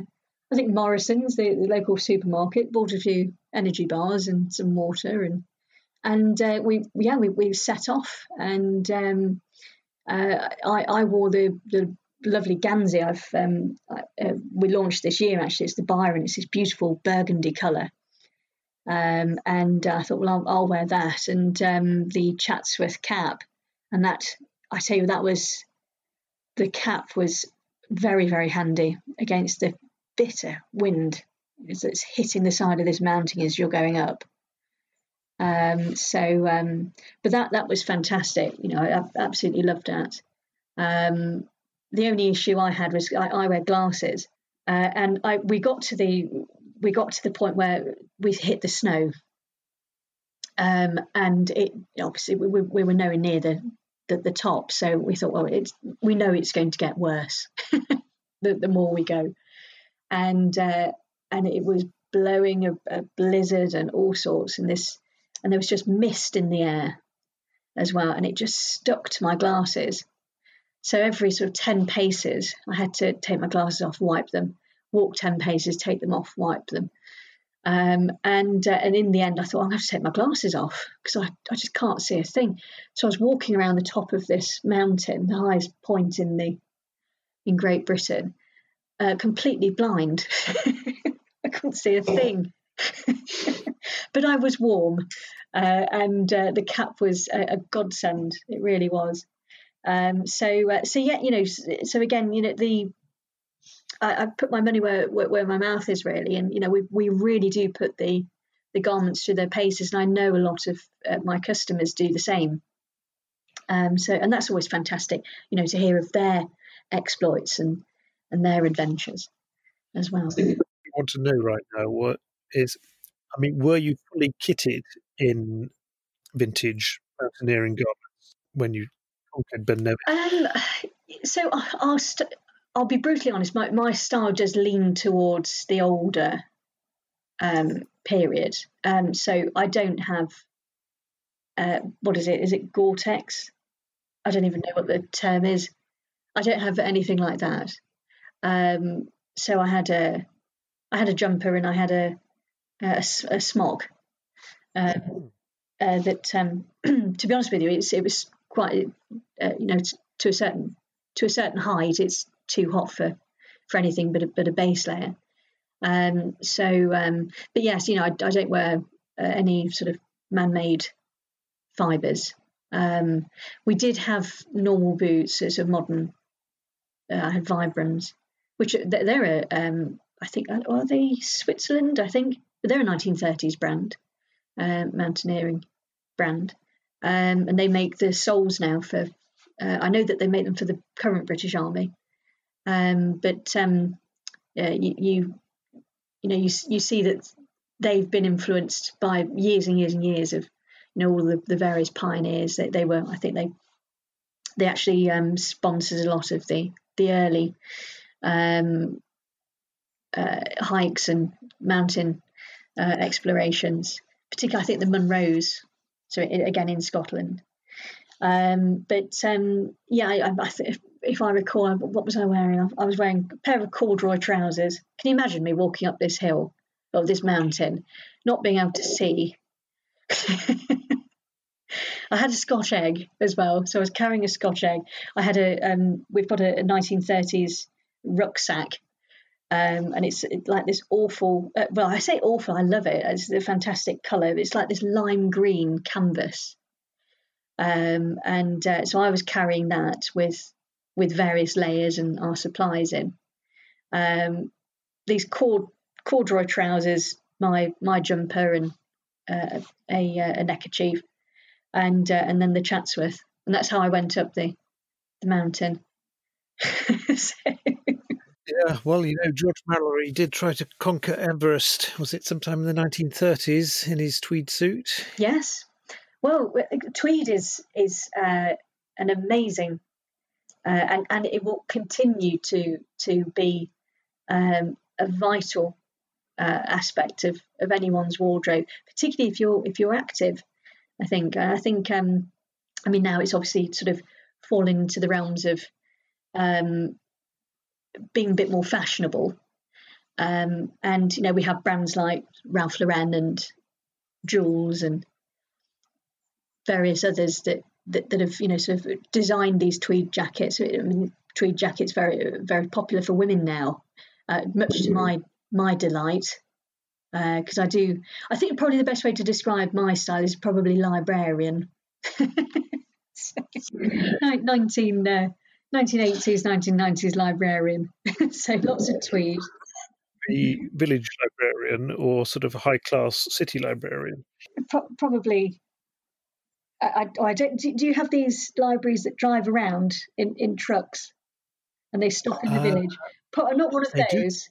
I think Morrison's, the, the, local supermarket, bought a few energy bars and some water, and and uh, we yeah we, we set off, and um, uh, I, I wore the the lovely Gansey I've um, uh, we launched this year actually. It's the Byron. It's this beautiful burgundy colour. Um, and I thought, well, I'll, I'll wear that, and um, the Chatsworth cap, and that I tell you, that was the cap was very very handy against the bitter wind that's hitting the side of this mountain as you're going up. Um, so, um, but that that was fantastic. You know, I, absolutely loved that. Um, the only issue I had was I, I wear glasses, uh, and I we got to the we got to the point where we hit the snow, um, and it obviously we, we, were nowhere near the, the, the top. So we thought, well, it's we know it's going to get worse the, the more we go. And uh, and it was blowing a, a, blizzard and all sorts, and this and there was just mist in the air as well, and it just stuck to my glasses. So every sort of ten paces, I had to take my glasses off, wipe them, walk ten paces, take them off, wipe them. Um, and uh, and in the end, I thought I'm going to have to take my glasses off because I, I just can't see a thing. So I was walking around the top of this mountain, the highest point in the in Great Britain, uh, completely blind. I couldn't see a thing. but I was warm, uh, and uh, the cap was a, a, godsend. It really was. Um, so, uh, so yeah, you know, so again, you know, the I, I put my money where, where, where my mouth is really, and you know, we we really do put the the garments through their paces, and I know a lot of uh, my customers do the same. Um, so, and that's always fantastic, you know, to hear of their exploits and and their adventures as well. I want to know right now what is, I mean, were you fully kitted in vintage mountaineering garments when you conquered Ben Nevis? Um, so I'll, st- I'll be brutally honest, my, my style does lean towards the older um, period. Um, so I don't have, uh, what is it? Is it Gore Tex? I don't even know what the term is. I don't have anything like that. Um, so I had a I had a jumper and I had a a, a smock. Uh, uh, that um, to be honest with you, it's, it was quite uh, you know to a certain to a certain height, it's too hot for for anything but a, but a base layer. Um, so, um, but yes, you know, I, I don't wear uh, any sort of man-made fibres. Um, we did have normal boots, sort of modern. Uh, I had Vibrams, which they're a, um, I think, are they Switzerland? I think, but they're a 1930s brand, uh, mountaineering brand, um, and they make the soles now for. Uh, I know that they make them for the current British Army, um, but um, yeah, you, you, you know you you see that they've been influenced by years and years and years of you know all the, the various pioneers that they, they were. I think they they actually um, sponsored a lot of the the early um, uh, hikes and mountain uh, explorations, particularly I think the Munros, so it, again in Scotland. Um, but um, yeah, I, I th- if I recall, what was I wearing? I, I was wearing a pair of corduroy trousers. Can you imagine me walking up this hill or this mountain, not being able to see? I had a Scotch egg as well, so I was carrying a Scotch egg. I had a um, we've got a, a 1930s rucksack. Um, and it's like this awful, uh, well, I say awful, I love it. It's a fantastic colour. It's like this lime green canvas. Um, and uh, so I was carrying that with with various layers and our supplies in. Um, these cord, corduroy trousers, my my jumper, and uh, a, a neckerchief, and uh, and then the Chatsworth, and that's how I went up the the mountain. so, yeah, well, you know, George Mallory did try to conquer Everest. Was it sometime in the 1930s in his tweed suit? Yes. Well, tweed is is uh, an amazing, uh, and and it will continue to to be um, a vital uh, aspect of, of anyone's wardrobe, particularly if you're if you're active. I think I think um, I mean now it's obviously sort of fallen into the realms of um, being a bit more fashionable. Um, and you know we have brands like Ralph Lauren and Joules and various others that, that, that have you know sort of designed these tweed jackets. I mean, tweed jackets very very popular for women now, uh, much to my my delight. Because uh, I do, I think probably the best way to describe my style is probably librarian. 19, uh, 1980s, 1990s librarian. so lots of tweed. The village librarian or sort of a high class city librarian? Pro- probably. I, I, I don't. Do, you have these libraries that drive around in, in trucks and they stop in the uh, village? not one of those.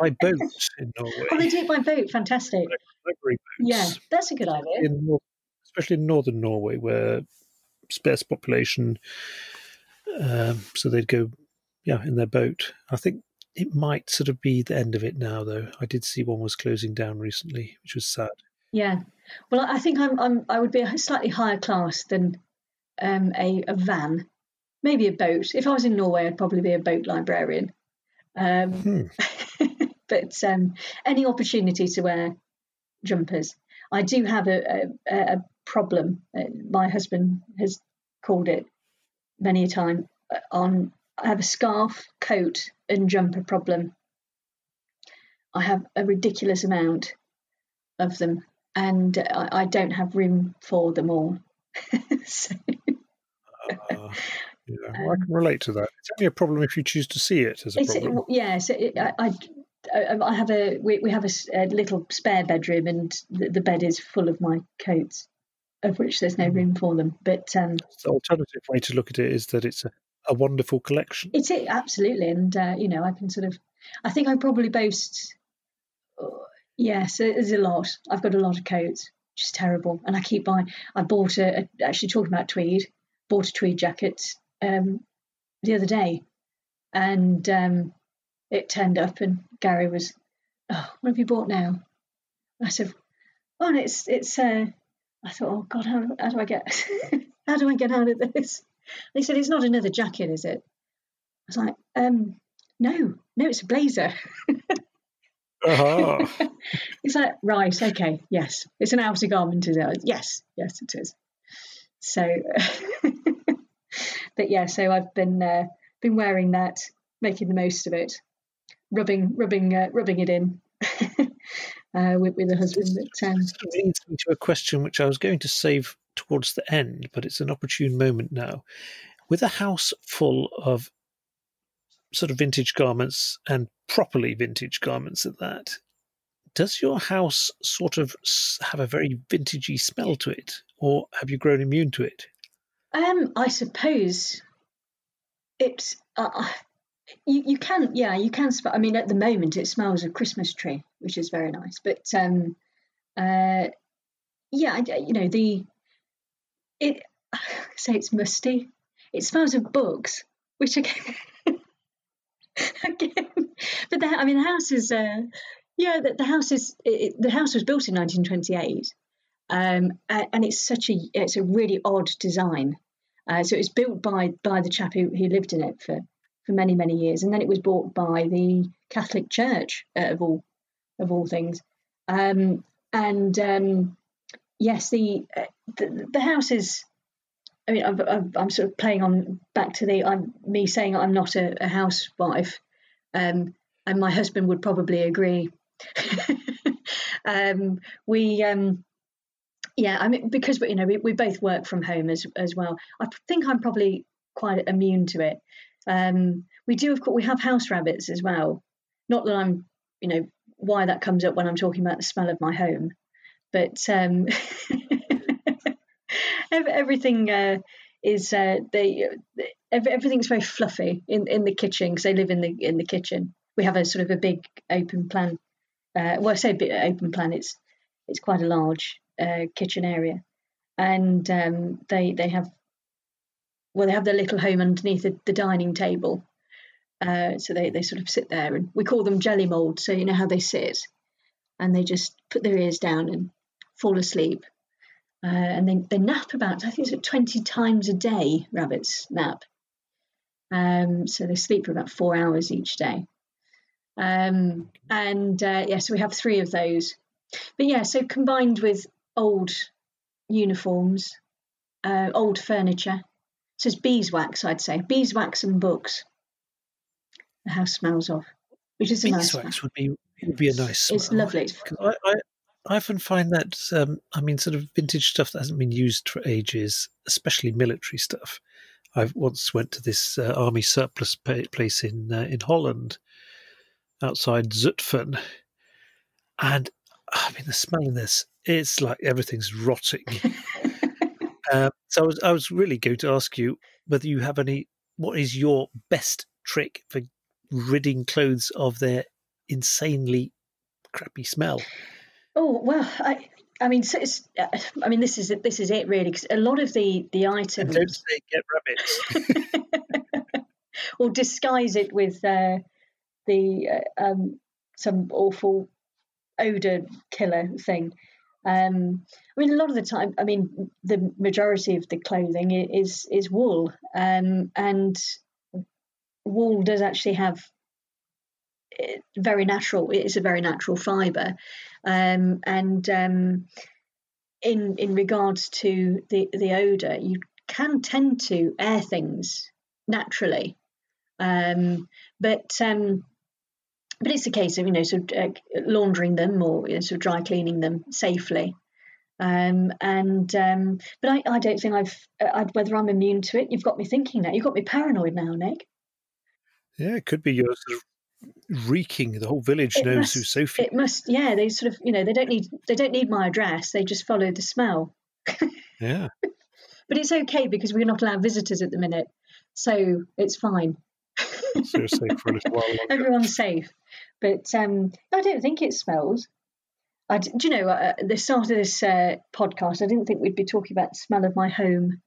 by boat in Norway. Oh, they do it by boat. Fantastic. Library boats. Yeah, that's a good idea. In, especially in northern Norway, where sparse population um, so they'd go, yeah, in their boat. I think it might sort of be the end of it now, though. I did see one was closing down recently, which was sad. Yeah, well, I think I'm, I'm I would be a slightly higher class than um, a, a van, maybe a boat. If I was in Norway, I'd probably be a boat librarian. Um, hmm. but um, any opportunity to wear jumpers, I do have a, a, a problem. Uh, my husband has called it many a time uh, on I have a scarf, coat, and jumper problem. I have a ridiculous amount of them, and I, I don't have room for them all. so, uh, yeah, well, I can relate to that. It's only a problem if you choose to see it as a problem. Yes, yeah, so I, I, I, have a we, we have a, a little spare bedroom, and the, the, bed is full of my coats of which there's no hmm. room for them. But um, the alternative way to look at it is that it's a, a wonderful collection. It's it absolutely, and uh, you know I can sort of, I think I probably boast. Uh, yes, there's a lot. I've got a lot of coats, which is terrible, and I keep buying. I bought a, a actually talking about tweed, bought a tweed jacket um, the other day, and um, it turned up, and Gary was, "Oh, what have you bought now?" I said, "Oh, it's it's uh, I thought, oh God, how, how do I get how do I get out of this? They said it's not another jacket, is it? I was like, um, no, no, it's a blazer. uh-huh. He's like, right, okay, yes, it's an outer garment, is it? Yes, yes, it is. So, but yeah, so I've been uh, been wearing that, making the most of it, rubbing, rubbing, uh, rubbing it in. Uh, with, with a husband. That um, leads me to a question which I was going to save towards the end, but it's an opportune moment now. With a house full of sort of vintage garments and properly vintage garments at that, does your house sort of have a very vintagey smell to it, or have you grown immune to it? Um, I suppose it's. Uh, you, you can, yeah, you can. Sp- I mean, at the moment, it smells of Christmas tree, which is very nice. But um, uh, yeah, you know, the it say it's musty. It smells of books, which again, again, but the, I mean, the house is, uh, yeah, the, the house is, it, the house was built in 1928, um, and it's such a, it's a really odd design. Uh, so it was built by by the chap who, who lived in it for for many many years, and then it was bought by the Catholic Church uh, of all of all things. Um, and um, yes, the, uh, the, the house is. I mean, I'm, I'm, sort of playing on back to the I'm me saying I'm not a, a housewife, um, and my husband would probably agree. um, we, um, yeah, I mean, because you know we, we both work from home as as well. I think I'm probably quite immune to it. Um, we do, of course, we have house rabbits as well. Not that I'm, you know, why that comes up when I'm talking about the smell of my home, but um, everything uh, is uh, they everything's very fluffy in, in the kitchen because they live in the in the kitchen. We have a sort of a big open plan. Uh, well, I say a bit open plan. It's it's quite a large uh, kitchen area, and um, they they have well they have their little home underneath the, the dining table. Uh, so they, they sort of sit there and we call them jelly mold. So you know how they sit and they just put their ears down and fall asleep. Uh, and they, they nap about, I think it's 20 times a day, rabbits nap. Um, so they sleep for about four hours each day. Um, and uh, yes, yeah, so we have three of those. But yeah, so combined with old uniforms, uh, old furniture. So it's beeswax, I'd say. Beeswax and books. The house smells of, which is a beeswax nice would be would be a nice smell. It's lovely. I, I, I often find that, um, I mean, sort of vintage stuff that hasn't been used for ages, especially military stuff. I once went to this uh, army surplus place in uh, in Holland, outside Zutphen, and I mean the smell of this. It's like everything's rotting. uh, so I was I was really going to ask you whether you have any. What is your best trick for ridding clothes of their insanely crappy smell? Oh well, I I mean, so uh, I mean, this is it, this is it really because a lot of the the items. Don't say get rabbits. or disguise it with uh, the uh, um, some awful odor killer thing. Um, I mean, a lot of the time, I mean, the majority of the clothing is is wool, um, and wool does actually have very natural. It is a very natural fibre, um, and um, in in regards to the the odor, you can tend to air things naturally, um, but um, but it's a case of you know sort of uh, laundering them or you know, sort of dry cleaning them safely. Um, and um, but I, I don't think I've uh, I, whether I'm immune to it. You've got me thinking that. You've got me paranoid now, Nick. Yeah, it could be your reeking. The whole village it knows must, who's Sophie. It must, yeah. They sort of, you know, they don't need they don't need my address. They just follow the smell. yeah. But it's okay because we're not allowed visitors at the minute, so it's fine. so safe for a little while. Longer. Everyone's safe, but um, I don't think it smells. I, do you know, uh, at the start of this uh, podcast, I didn't think we'd be talking about the smell of my home.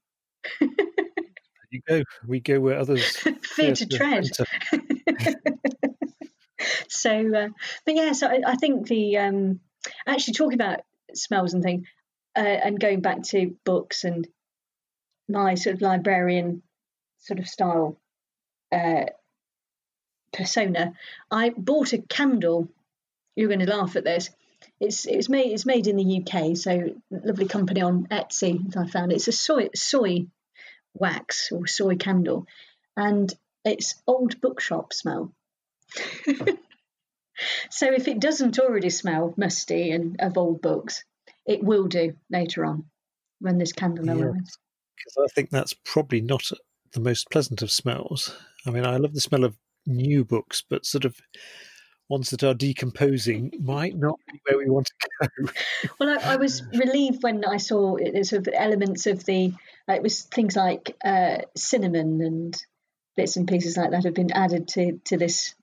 you go. We go where others fear to tread. so, uh, but yeah, so I, I think the um, actually talking about smells and things, uh, and going back to books and my sort of librarian sort of style uh, persona, I bought a candle. You're going to laugh at this. It's it's made it's made in the UK, so lovely company on Etsy. I found it's a soy soy wax or soy candle, and it's old bookshop smell. so if it doesn't already smell musty and of old books, it will do later on when this candle arrives. Because I think that's probably not the most pleasant of smells. I mean, I love the smell of new books, but sort of ones that are decomposing might not be where we want to go. well, I, I, was relieved when I saw sort of elements of the. it was things like uh, cinnamon and bits and pieces like that have been added to to this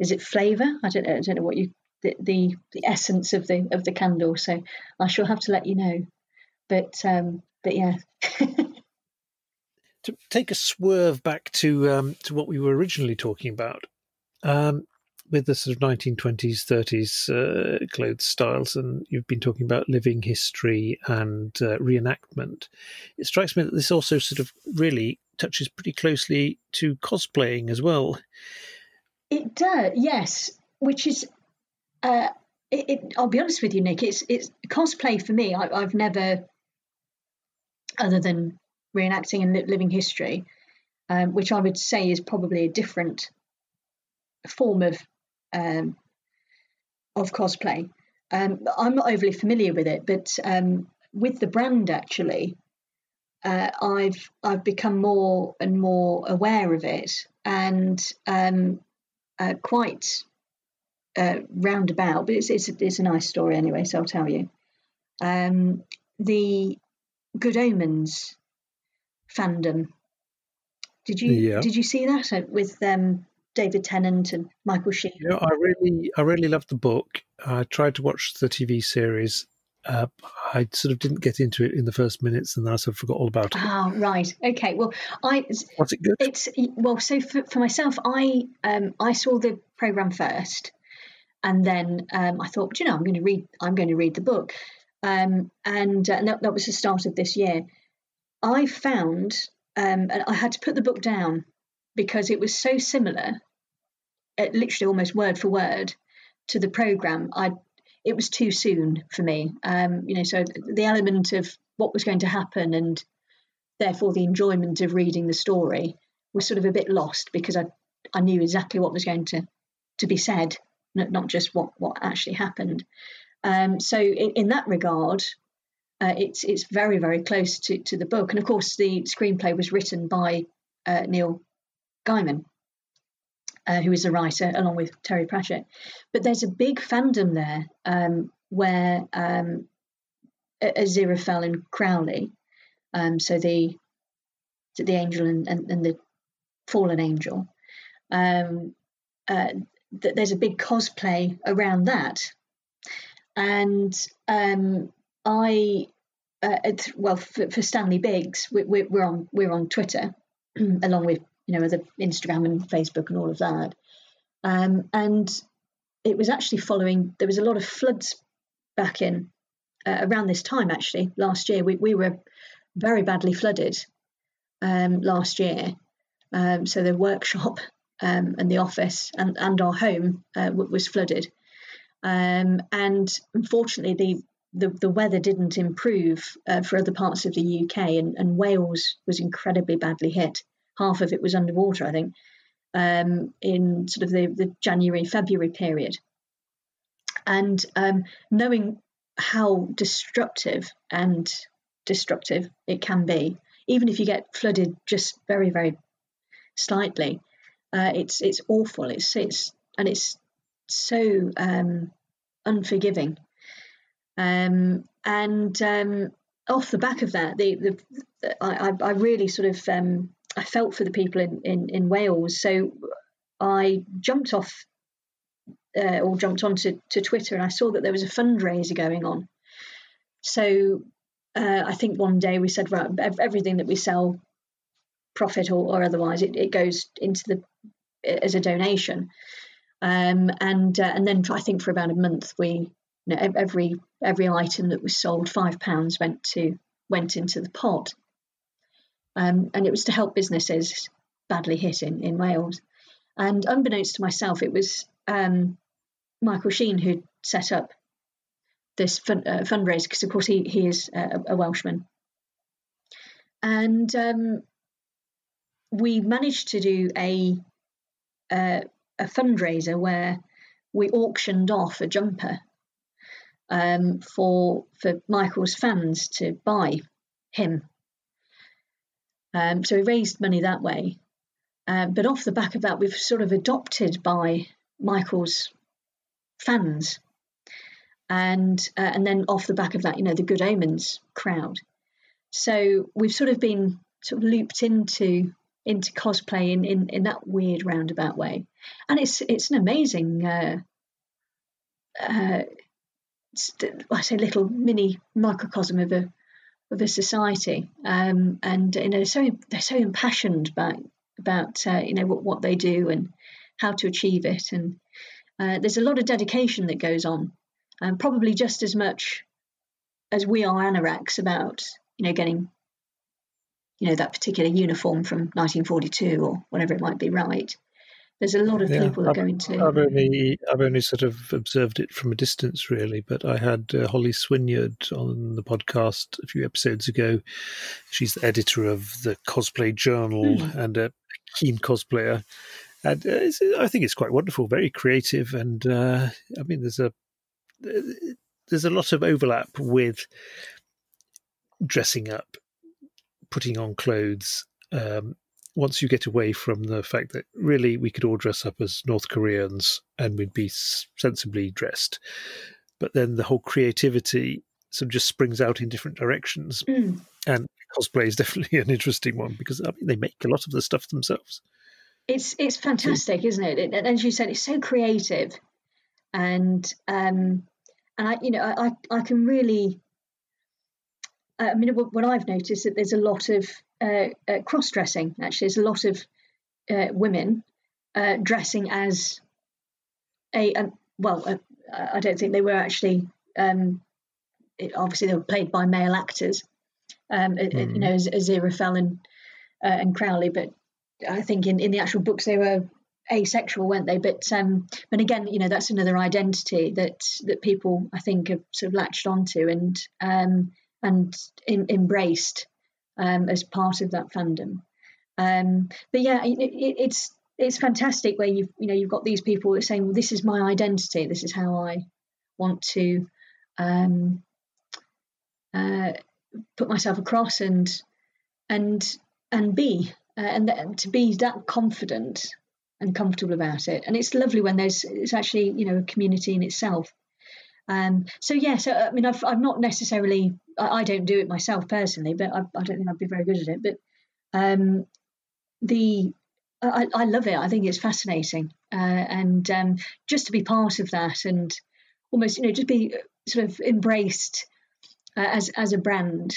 is it flavour? I don't know. I don't know what you the, the, the essence of the of the candle. So I shall have to let you know. But um, but yeah. to take a swerve back to um, to what we were originally talking about, um, with the sort of 1920s, 30s uh, clothes styles, and you've been talking about living history and uh, reenactment. It strikes me that this also sort of really touches pretty closely to cosplaying as well. It does, yes. Which is, uh, it, it, I'll be honest with you, Nick. It's it's cosplay for me. I, have never, other than reenacting and living history, um, which I would say is probably a different form of um, of cosplay. Um, I'm not overly familiar with it, but um, with the brand actually, uh, I've I've become more and more aware of it, and um, uh, quite uh, roundabout, but it's, it's, it's a nice story anyway, so I'll tell you. Um, the Good Omens fandom Did you yeah. did you see that uh, with um, David Tennant and Michael Sheen? Yeah, I really I really loved the book. I tried to watch the TV series. Uh, I sort of didn't get into it in the first minutes, and then I sort of forgot all about it. Oh, right. Okay. Well, I was it good? It's well. So for, for myself, I um, I saw the program first, and then um, I thought, you know, I'm going to read. I'm going to read the book, um, and, uh, and that, that was the start of this year. I found, um, and I had to put the book down because it was so similar, uh, literally almost word for word, to the program. I it was too soon for me. Um, you know, so the element of what was going to happen and therefore the enjoyment of reading the story was sort of a bit lost because I I knew exactly what was going to to be said, not just what what actually happened. Um, so in, in, that regard, uh, it's it's very very close to, to the book, and of course the screenplay was written by uh, Neil Gaiman, uh, who is a writer along with Terry Pratchett. But there's a big fandom there um, where um, Aziraphale and Crowley, um, so the the angel and, and, and the fallen angel, um, uh, th- there's a big cosplay around that and um, I, uh, well, for, for, Stanley Biggs, we, are on we're on Twitter, along with you know other Instagram and Facebook and all of that, um, and it was actually following. There was a lot of floods back in uh, around this time actually last year. We we were very badly flooded um, last year, um, so the workshop um, and the office and, and our home uh, was flooded. Um, and unfortunately, the, the, the weather didn't improve uh, for other parts of the UK, and, and, Wales was incredibly badly hit. Half of it was underwater, I think, um, in sort of the, the January February period. And um, knowing how destructive and destructive it can be, even if you get flooded just very, very slightly, uh, it's it's awful. It's it's and it's so um, unforgiving. Um, and um, off the back of that, the, the, I, I, really sort of um, I felt for the people in, in, in Wales. So I jumped off uh, or jumped onto to Twitter and I saw that there was a fundraiser going on. So uh, I think one day we said, right, everything that we sell, profit or, or otherwise, it, it goes into the as a donation. Um, and uh, and then I think for about a month we you know, every every item that was sold five pounds went to went into the pot, um, and it was to help businesses badly hit in, in Wales. And unbeknownst to myself, it was um, Michael Sheen who set up this uh, fundraiser because, of course, he he is a, a Welshman, and um, we managed to do a uh, a fundraiser where we auctioned off a jumper um, for for Michael's fans to buy him. Um, so we raised money that way. Um, but off the back of that, we've sort of adopted by Michael's fans, and uh, and then off the back of that, you know, the Good Omens crowd. So we've sort of been sort of looped into into cosplay in, in, in that weird roundabout way. And it's it's an amazing, uh, uh, I say, little mini microcosm of a of a society. Um, and you know, so they're so impassioned about about uh, you know what, what they do and how to achieve it. And uh, there's a lot of dedication that goes on, and probably just as much as we are anoraks about you know getting you know that particular uniform from 1942 or whatever it might be right there's a lot of yeah, people that go into I've only I've only sort of observed it from a distance really but I had uh, Holly Swinyard on the podcast a few episodes ago she's the editor of the cosplay journal mm. and a keen cosplayer and uh, I think it's quite wonderful very creative and uh, I mean there's a there's a lot of overlap with dressing up putting on clothes um, once you get away from the fact that really we could all dress up as North Koreans and we'd be sensibly dressed. But then the whole creativity sort of just springs out in different directions. Mm. And cosplay is definitely an interesting one because I mean they make a lot of the stuff themselves. It's it's fantastic, isn't it? it? As you said, it's so creative, and um, and I you know I I can really. I mean, what I've noticed that there's a lot of uh, uh, cross dressing. Actually, there's a lot of uh, women uh, dressing as a, well, I don't think they were actually. Um, it, obviously, they were played by male actors. Um, mm. You know, Aziraphale and uh, and Crowley, but I think in, in the actual books they were asexual, weren't they? But um, but again, you know, that's another identity that that people I think have sort of latched onto and um, and embraced um, as part of that fandom. Um, but yeah, it, it, it's it's fantastic where you've you know you've got these people saying, well, this is my identity. This is how I want to um, uh, put myself across and and and be uh, and th- to be that confident and comfortable about it. And it's lovely when there's it's actually you know a community in itself. Um, so yeah, so I mean, I've I've not necessarily I, I don't do it myself personally, but I, I, don't think I'd be very good at it. But um, the I, I love it. I think it's fascinating, uh, and um, just to be part of that, and almost you know just be sort of embraced uh, as as a brand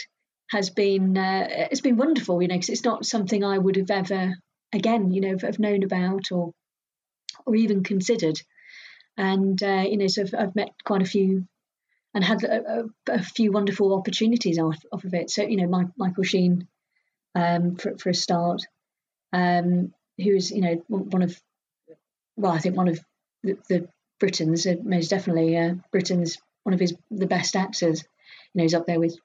has been uh, it's been wonderful. You know, because it's not something I would have ever again you know have known about or or even considered. And uh, you know, so I've, I've, met quite a few and had a, a, a few wonderful opportunities off, off, of it. So you know, my, Michael Sheen um, for for a start. Um, who's you know one of well I think one of the, the uh, most definitely uh, Britain's one of his the best actors. You know he's up there with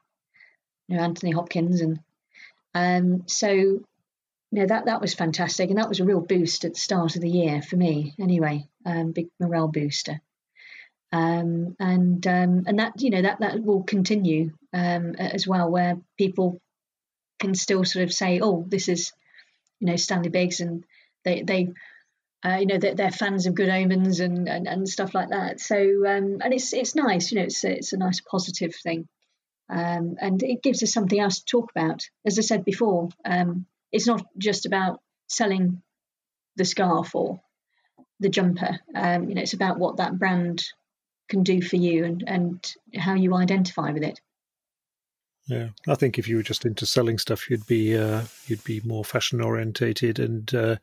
you know Anthony Hopkins and um so you know that that was fantastic and that was a real boost at the start of the year for me anyway um, big morale booster um, and um, and that you know that that will continue um, as well where people can still sort of say oh this is you know Stanley Biggs, and they they uh, you know they're, they're, fans of Good Omens and, and, and stuff like that. So um, and it's it's nice, you know, it's a, it's a nice positive thing, um, and it gives us something else to talk about. As I said before, it's not just about selling the scarf or the jumper. Um, you know, it's about what that brand can do for you and and how you identify with it. Yeah, I think if you were just into selling stuff, you'd be uh, you'd be more fashion orientated and uh,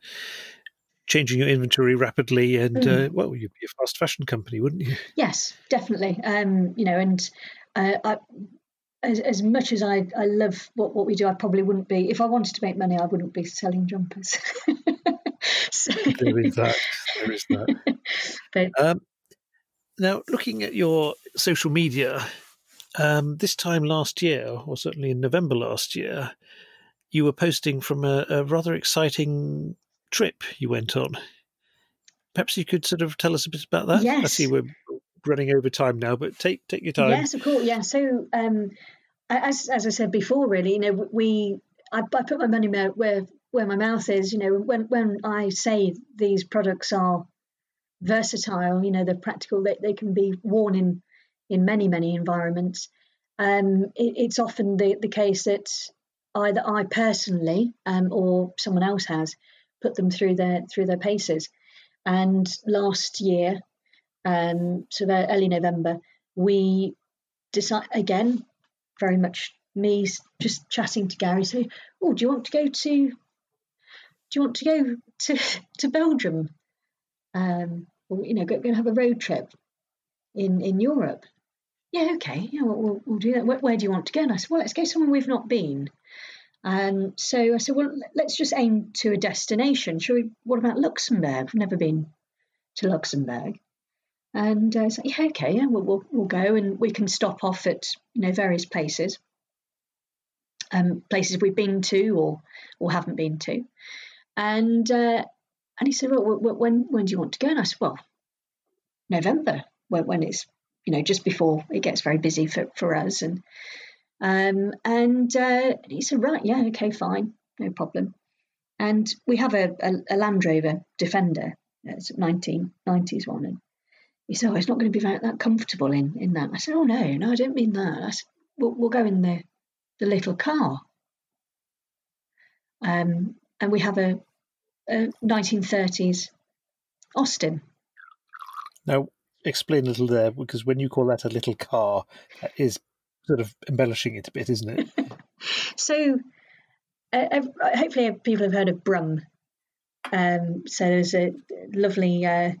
changing your inventory rapidly, and mm. uh, well, you'd be a fast fashion company, wouldn't you? Yes, definitely. Um, you know, and uh, I, as, as much as I, I love what, what we do, I probably wouldn't be if I wanted to make money. I wouldn't be selling jumpers. so. There is that. There is that. but, um, now, looking at your social media, um, this time last year, or certainly in November last year, you were posting from a, a rather exciting trip you went on. Perhaps you could sort of tell us a bit about that. Yes. I see we're running over time now, but take take your time. Yes, of course. Yeah. So, um, as as I said before, really, you know, we I, I put my money where where my mouth is. You know, when when I say these products are versatile, you know, they're practical. They they can be worn in in many, many environments, um, it, it's often the, the case that either I personally um, or someone else has put them through their through their paces. And last year, um, so early November, we decided again, very much me just chatting to Gary, say, "Oh, do you want to go to? Do you want to go to to Belgium? Um, or, you know, go, go and have a road trip in in Europe?" yeah, okay, yeah, we'll, we'll do that. Where, where, do you want to go? And I said, well, let's go somewhere we've not been. And so I said, well, let's just aim to a destination. Shall we? What about Luxembourg? I've never been to Luxembourg. And uh, I said, yeah, okay, yeah, we'll, we'll, we'll go and we can stop off at you know various places, um, places we've been to or or haven't been to. And uh, and he said, well, when when do you want to go? And I said, well, November, when, when it's you know, just before it gets very busy for, for us. And um, and uh, he said, right, yeah, okay, fine, no problem. And we have a, a, a Land Rover Defender, it's a 1990s one. And he said, oh, it's not going to be that, that comfortable in, in that. I said, oh, no, no, I don't mean that. I said, we'll, we'll go in the, the little car. um, and we have a, a 1930s Austin. Now, explain a little there, because when you call that a little car, that is sort of embellishing it a bit, isn't it? so, uh, hopefully, people have heard of Brum. Um, so there's a lovely uh,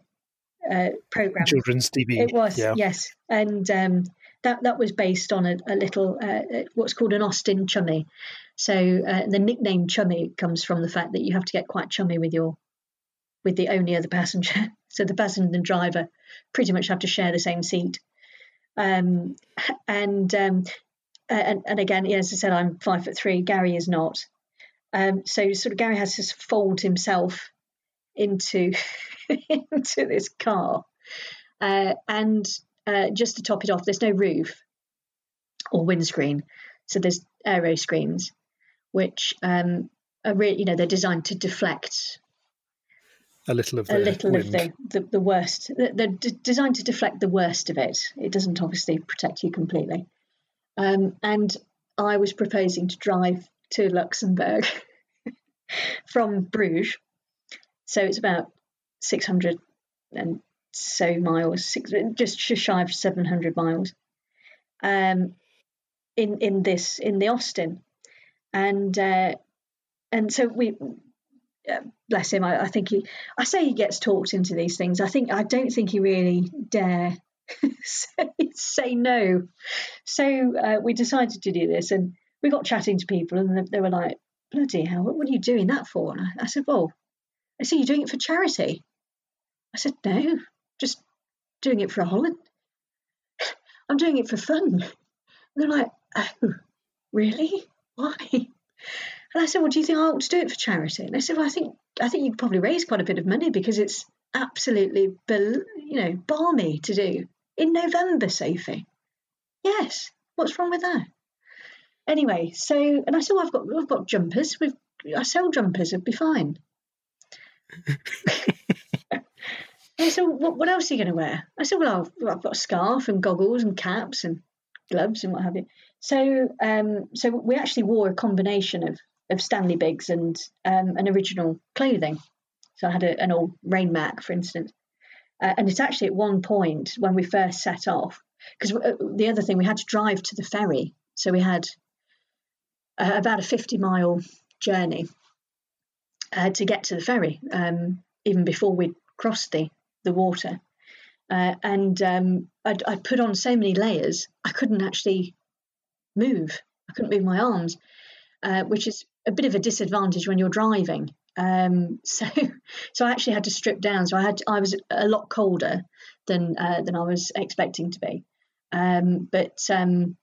uh, program. Children's TV. It was, yeah. yes, and um, that that was based on a, a little uh, uh, what's called an Austin chummy. So uh, the nickname chummy comes from the fact that you have to get quite chummy with your with the only other passenger. So the passenger and driver pretty much have to share the same seat. Um, and, um, and and again, as I said, I'm five foot three. Gary is not. Um, so sort of Gary has to fold himself into into this car, uh, and uh, just to top it off, there's no roof or windscreen, so there's aero screens, which um, are really, you know, they're designed to deflect a little of the a little wind. of the, the, the worst. They're d- designed to deflect the worst of it. It doesn't obviously protect you completely. Um, and I was proposing to drive to Luxembourg from Bruges, so it's about six hundred and so miles, six, just shy of seven hundred miles. Um, in in this in the Austin, and uh, and so we bless him. I, I, think he. I say he gets talked into these things. I think I don't think he really dare say, say no. So uh, we decided to do this, and we got chatting to people, and they were like, "Bloody hell! What, are you doing that for?" And I, I said, "Well, I said you're doing it for charity." I said, "No, doing it for a holiday. I'm doing it for fun." And they're like, "Oh, really? Why?" And I said, "Well, do you think I ought to do it for charity?" And they said, "Well, I think I think you could probably raise quite a bit of money because it's absolutely, you know, balmy to do in November, Sophie." Yes. What's wrong with that? Anyway, so and I said, well, "I've got I've got jumpers. We've I sell jumpers. It'd be fine." Said, what, what else are you going to wear? I said, well, I've, I've, got a scarf and goggles and caps and gloves and what have you. So, um, so we actually wore a combination of of Stanley Biggs and um, an original clothing. So I had a, an old rain mac, for instance. Uh, and it's actually at one point when we first set off, because uh, the other thing, we had to drive to the ferry. So we had uh, about a 50 mile journey uh, to get to the ferry, um, even before we'd crossed the, the water. Uh, and um, I'd, I'd put on so many layers, I couldn't actually move. I couldn't move my arms, uh, which is a bit of a disadvantage when you're driving. Um, so, so I actually had to strip down. So I had I was a lot colder than uh, than I was expecting to be. Um, but um,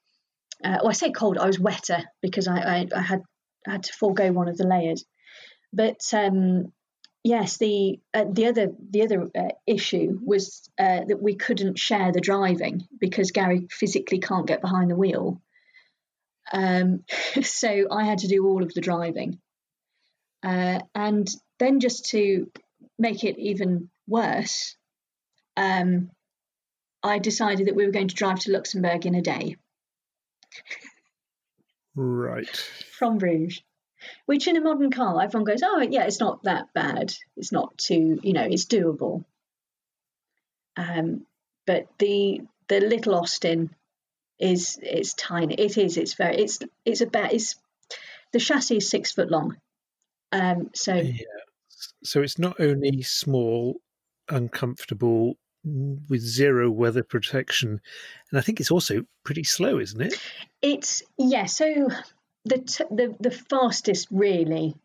uh, well, I say cold. I was wetter because I, I, I had I had to forego one of the layers. But um, yes, the uh, the other the other uh, issue was uh, that we couldn't share the driving because Gary physically can't get behind the wheel. Um, so I had to do all of the driving. Uh, and then just to make it even worse, um, I decided that we were going to drive to Luxembourg in a day. Right. From Bruges. Which in a modern car, everyone goes, oh, yeah, it's not that bad. It's not too, you know, it's doable. Um, but the the little Austin is it's tiny. It is. It's very. It's it's about. It's the chassis is six foot long. Um. So yeah. So it's not only small, uncomfortable, with zero weather protection, and I think it's also pretty slow, isn't it? It's yeah. So the t- the the fastest really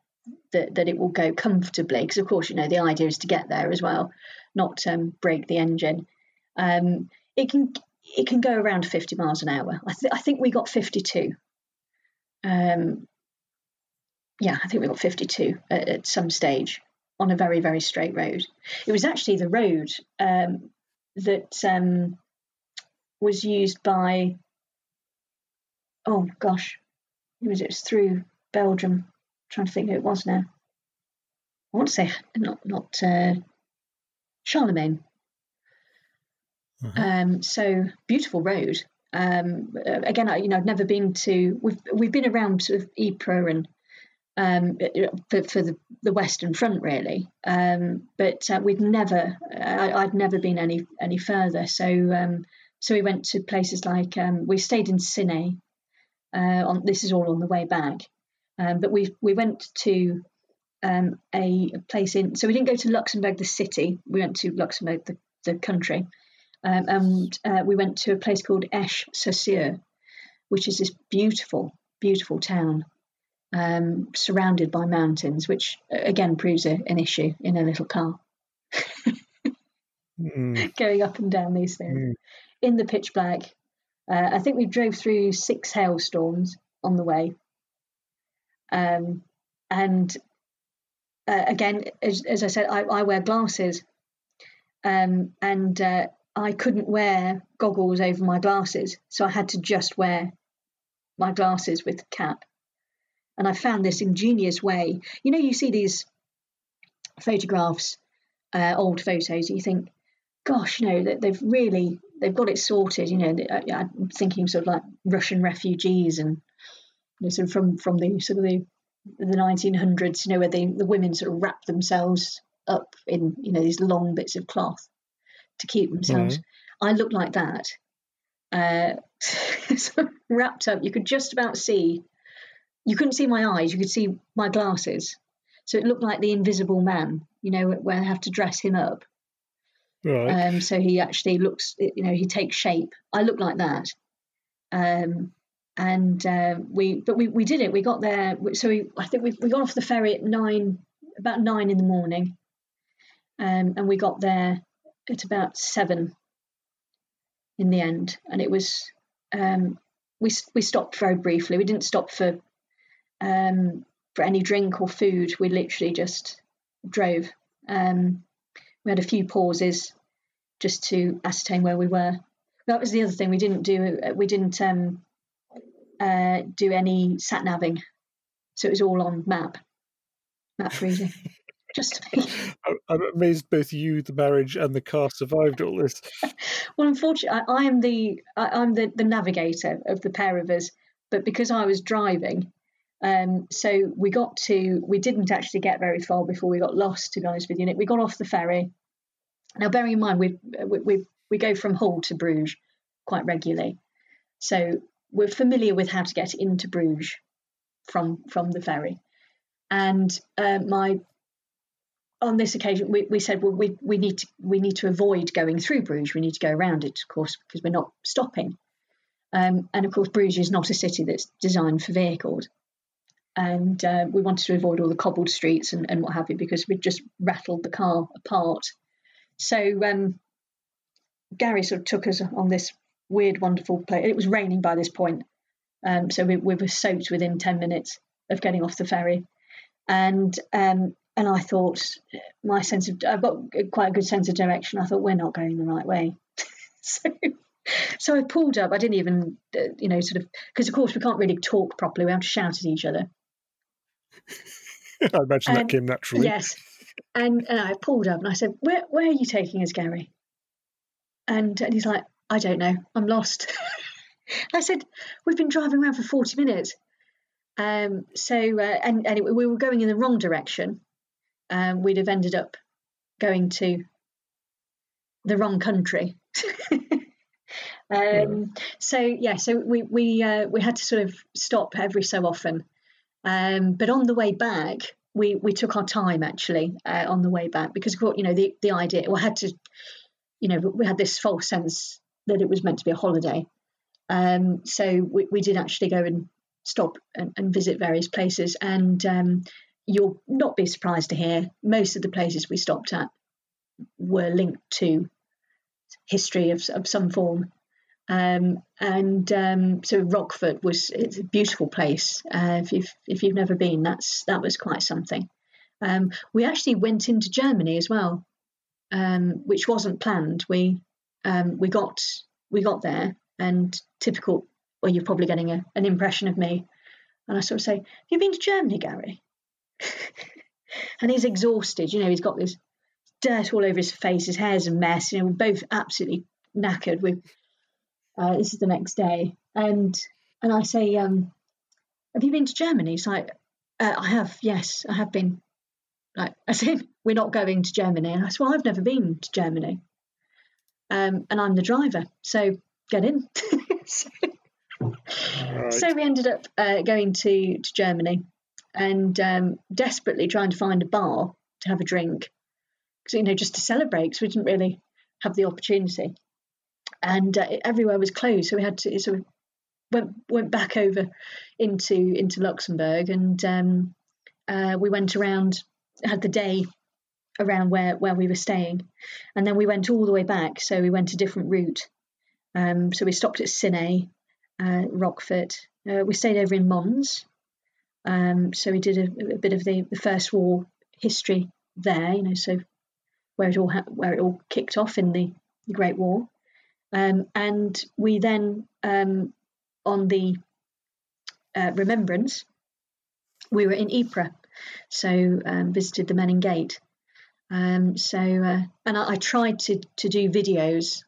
that that it will go comfortably because of course you know the idea is to get there as well, not um, break the engine. Um, it can it can go around 50 miles an hour. I, th- I think we got 52. Um, yeah, I think we got 52 at, at, some stage on a very, very straight road. It was actually the road um, that um, was used by, oh gosh, it was, it was through Belgium. I'm trying to think who it was now. I want to say not not uh, Charlemagne. Mm-hmm. Um, so beautiful road. Um, uh, again, I, you know, I've never been to. We've we've been around sort of Ypres and um, for, for the, the Western Front, really. Um, but uh, we'd never, I, would never been any any further. So um, so we went to places like um, we stayed in Ciney. Uh, on this is all on the way back, um, but we we went to um, a, place in. So we didn't go to Luxembourg, the city. We went to Luxembourg, the, the country, and uh, we went to a place called Esch-sur-Sûre, which is this beautiful, beautiful town um, surrounded by mountains, which again proves a, an issue in a little car. mm. Going up and down these things mm. in the pitch black. Uh, I think we drove through six hailstorms on the way. Um, and uh, again, as, as, I said, I, I wear glasses, um, and uh, I couldn't wear goggles over my glasses, so I had to just wear my glasses with the cap. And I found this ingenious way. You know, you see these photographs, uh, old photos, you think, gosh, you know, they've really they've got it sorted. You know, I'm thinking sort of like Russian refugees and you know, sort of from from the sort of the the 1900s, you know, where the the women sort of wrap themselves up in you know these long bits of cloth to keep themselves. Mm-hmm. I looked like that, uh, wrapped up. You could just about see you couldn't see my eyes, you could see my glasses. So it looked like the invisible man, you know, where I have to dress him up. Right. Um, so he actually looks, you know, he takes shape. I look like that. Um, and uh, we, but we, we did it. We got there. So we, I think we, we got off the ferry at nine, about nine in the morning. Um, and we got there at about seven in the end. And it was, um, we, we stopped very briefly. We didn't stop for um, for any drink or food. We literally just drove. Um, we had a few pauses just to ascertain where we were. That was the other thing we didn't do. We didn't um, uh, do any sat naving, so it was all on map, map reading. just I'm amazed both you, the marriage, and the car survived all this. well, unfortunately, I, I am the I, am the, the navigator of the pair of us, but because I was driving, um, so we got to, we didn't actually get very far before we got lost, to be honest with you. We got off the ferry. Now, bearing in mind, we, we, we, go from Hull to Bruges quite regularly. So we're familiar with how to get into Bruges from, from the ferry. And uh, my on this occasion, we, we said, well, we, we need to we need to avoid going through Bruges. We need to go around it, of course, because we're not stopping. Um, and of course, Bruges is not a city that's designed for vehicles and uh, we wanted to avoid all the cobbled streets and, and what have you because we'd just rattled the car apart. So um, Gary sort of took us on this weird, wonderful place. It was raining by this point, um, so we, we, were soaked within ten minutes of getting off the ferry, and um, and I thought my sense of I've got quite a good sense of direction. I thought we're not going the right way, so so I pulled up. I didn't even, uh, you know, sort of, because of course we can't really talk properly. We have to shout at each other. I imagine and, that came naturally. Yes. And, and I pulled up and I said, where, where are you taking us, Gary? And, and he's like, I don't know. I'm lost. I said, We've been driving around for 40 minutes. Um, so, uh, and, and we were going in the wrong direction. Um, we'd have ended up going to the wrong country. um. So yeah, so we we uh, we had to sort of stop every so often um, but on the way back, we we took our time actually uh, on the way back because you know the the idea we had to you know we had this false sense that it was meant to be a holiday. Um, so we, we did actually go and stop and, and visit various places, and um, you'll not be surprised to hear most of the places we stopped at were linked to history of, of some form. Um, and um, so Rockford was it's a beautiful place. Uh, if you've if you've never been, that's that was quite something. Um, we actually went into Germany as well, um, which wasn't planned. We um, we got we got there, and typical. Well, you're probably getting a, an impression of me, and I sort of say, "Have you been to Germany, Gary?" and he's exhausted. You know, he's got this dirt all over his face. His hair's a mess. You know, we're both absolutely knackered. We're uh, this is the next day, and and I say, um, "Have you been to Germany?" He's like, Uh, I have, yes, I have been. Like I said, we're not going to Germany, and I said, well, I've never been to Germany, um, and I'm the driver, so get in. so, right. so, we ended up uh, going to to Germany, and um, desperately trying to find a bar to have a drink, because you know just to celebrate, because we didn't really have the opportunity, and uh, everywhere was closed, so we had to sort of went went back over into into Luxembourg, and um, uh, we went around, had the day around where where we were staying, and then we went all the way back. So we went a different route. Um, so we stopped at Ciney, uh, Rochefort. Uh, we stayed over in Mons. Um, so we did a, a bit of the, the First War history there. You know, so where it all ha- where it all kicked off in the, the Great War. Um, and we then um, on the uh, remembrance, we were in Ypres, so um, visited the Menin Gate. Um, so, uh, and I, I, tried to to do videos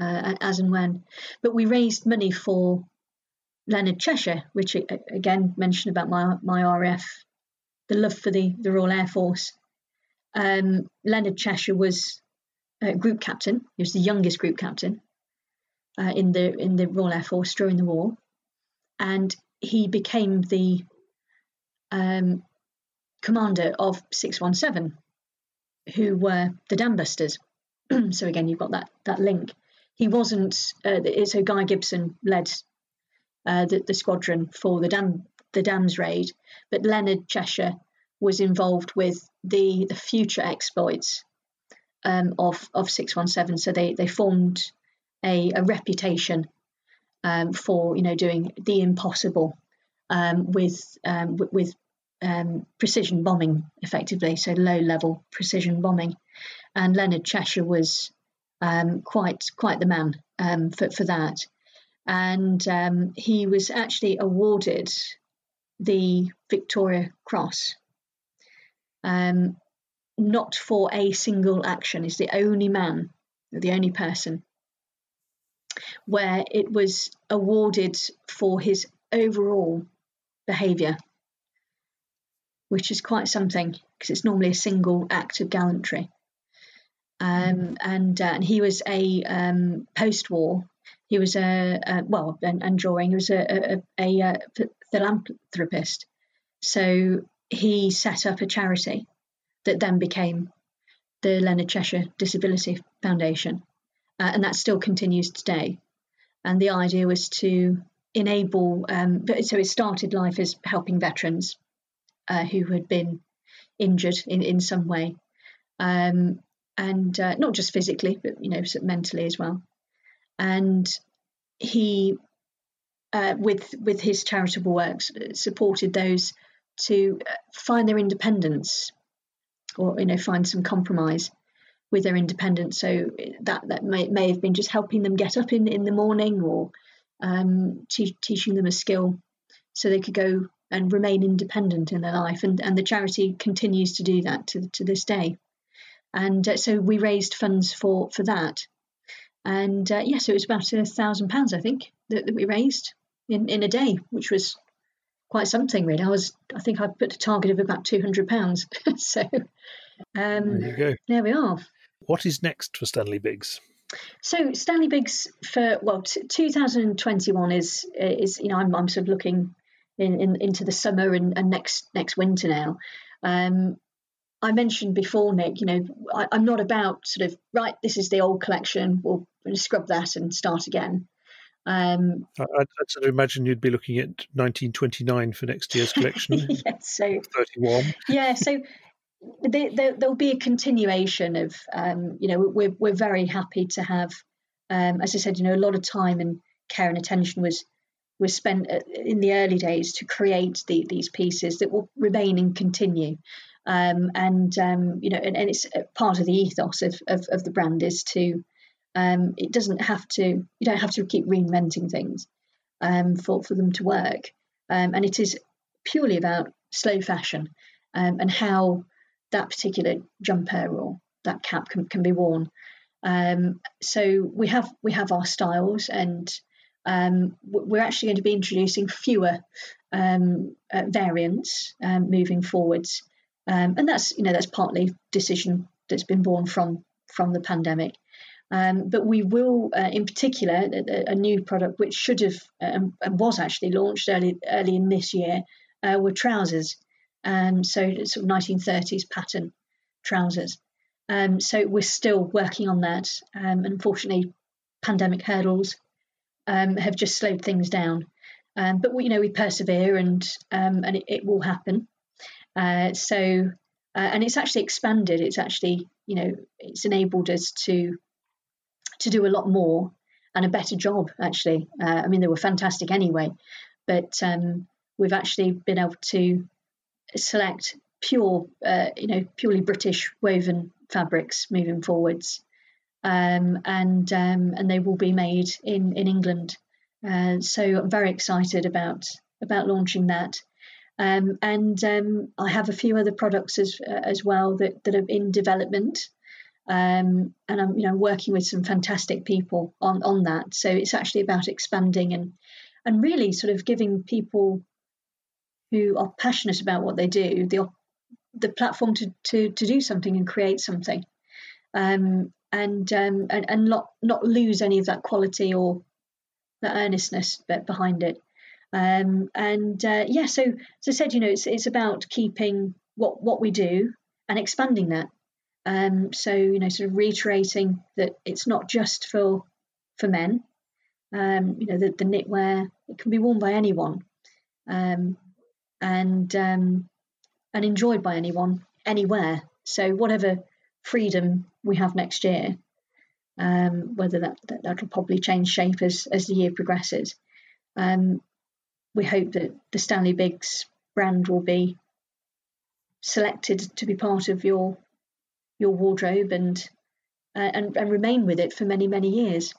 uh, as and when, but we raised money for Leonard Cheshire, which again mentioned about my my RAF, the love for the the Royal Air Force. Um, Leonard Cheshire was group captain. He was the youngest group captain, uh, in the in the Royal Air Force during the war, and he became the um, commander of 617, who were the Dambusters. so again, you've got that that link. He wasn't. Uh, so Guy Gibson led uh, the, the squadron for the dam the dams raid, but Leonard Cheshire was involved with the the future exploits um, of of 617. So they they formed a, a reputation um, for you know doing the impossible um, with um, with um, precision bombing effectively, so low level precision bombing. And Leonard Cheshire was um, quite quite the man um, for for that, and he was actually awarded the Victoria Cross. Not for a single action. He's the only man, the only person where it was awarded for his overall behaviour, which is quite something because it's normally a single act of gallantry. Um, and, uh, and he was a um, post-war. He was a, a well, and, and, drawing. He was a, a, a, a philanthropist. So he set up a charity that then became the Leonard Cheshire Disability Foundation uh, and that still continues today. And the idea was to enable, um, so it started life as helping veterans uh, who had been injured in, in some way, um, and uh, not just physically, but you know, mentally as well. And he, uh, with with his charitable works, supported those to uh, find their independence, or you know, find some compromise with their independence. So that that may, may have been just helping them get up in in the morning or um, te- teaching them a skill so they could go and remain independent in their life. And and the charity continues to do that to to this day. And uh, so we raised funds for for that. And uh, yeah, so it was about a thousand pounds, I think, that, that we raised in, in a day, which was quite something really. I was I think I put a target of about two hundred pounds. so um, there. There we are. What is next for Stanley Biggs? So Stanley Biggs for well, t- 2021 is is you know I'm, I'm sort of looking in, in into the summer and, and next next winter now. Um, I mentioned before, Nick. You know I, am not about sort of right. This is the old collection. We'll scrub that and start again. Um, I, would sort of imagine you'd be looking at 1929 for next year's collection. yeah, so 31. Yeah, so there, there, will be a continuation of, um, you know, we're, we're very happy to have, um, as I said, you know, a lot of time and care and attention was was spent uh, in the early days to create the, these pieces that will remain and continue. Um, and um, you know, and, and, it's part of the ethos of, of, of the brand is to um, it doesn't have to you don't have to keep reinventing things um, for for them to work. Um, and it is purely about slow fashion um, and how that particular jumper or that cap can, can be worn. Um, so we have we have our styles, and um, we're actually going to be introducing fewer uh, variants moving forwards, and that's you know that's partly decision that's been born from from the pandemic. Um, but we will, uh, in particular, a, a, new product which should have um, and was actually launched early early in this year uh, were trousers. Um, so sort of 1930s pattern trousers. Um, so we're still working on that. Um, unfortunately, pandemic hurdles um, have just slowed things down. But we, you know, we persevere and and it, it, will happen. Uh, so uh, and it's actually expanded. It's actually you know it's enabled us to to do a lot more and a better job. Actually, uh, I mean they were fantastic anyway, but um, we've actually been able to select pure, uh, you know, purely British woven fabrics moving forwards, um, and um, and they will be made in in England. Uh, so I'm very excited about about launching that. Um, and um, I have a few other products as uh, as well that, that are in development, um, and I'm you know working with some fantastic people on on that. So it's actually about expanding and and really sort of giving people who are passionate about what they do the the platform to to, to do something and create something, um, and, um, and and not not lose any of that quality or the earnestness behind it. Um, and uh, yeah, so as I said, you know, it's it's about keeping what what we do and expanding that. Um, so you know, sort of reiterating that it's not just for for men. Um, you know, the, the knitwear it can be worn by anyone. Um, and um, and enjoyed by anyone anywhere. So whatever freedom we have next year, um, whether that, that that'll probably change shape as as the year progresses. Um, we hope that the Stanley Biggs brand will be selected to be part of your your wardrobe and uh, and, and remain with it for many many years.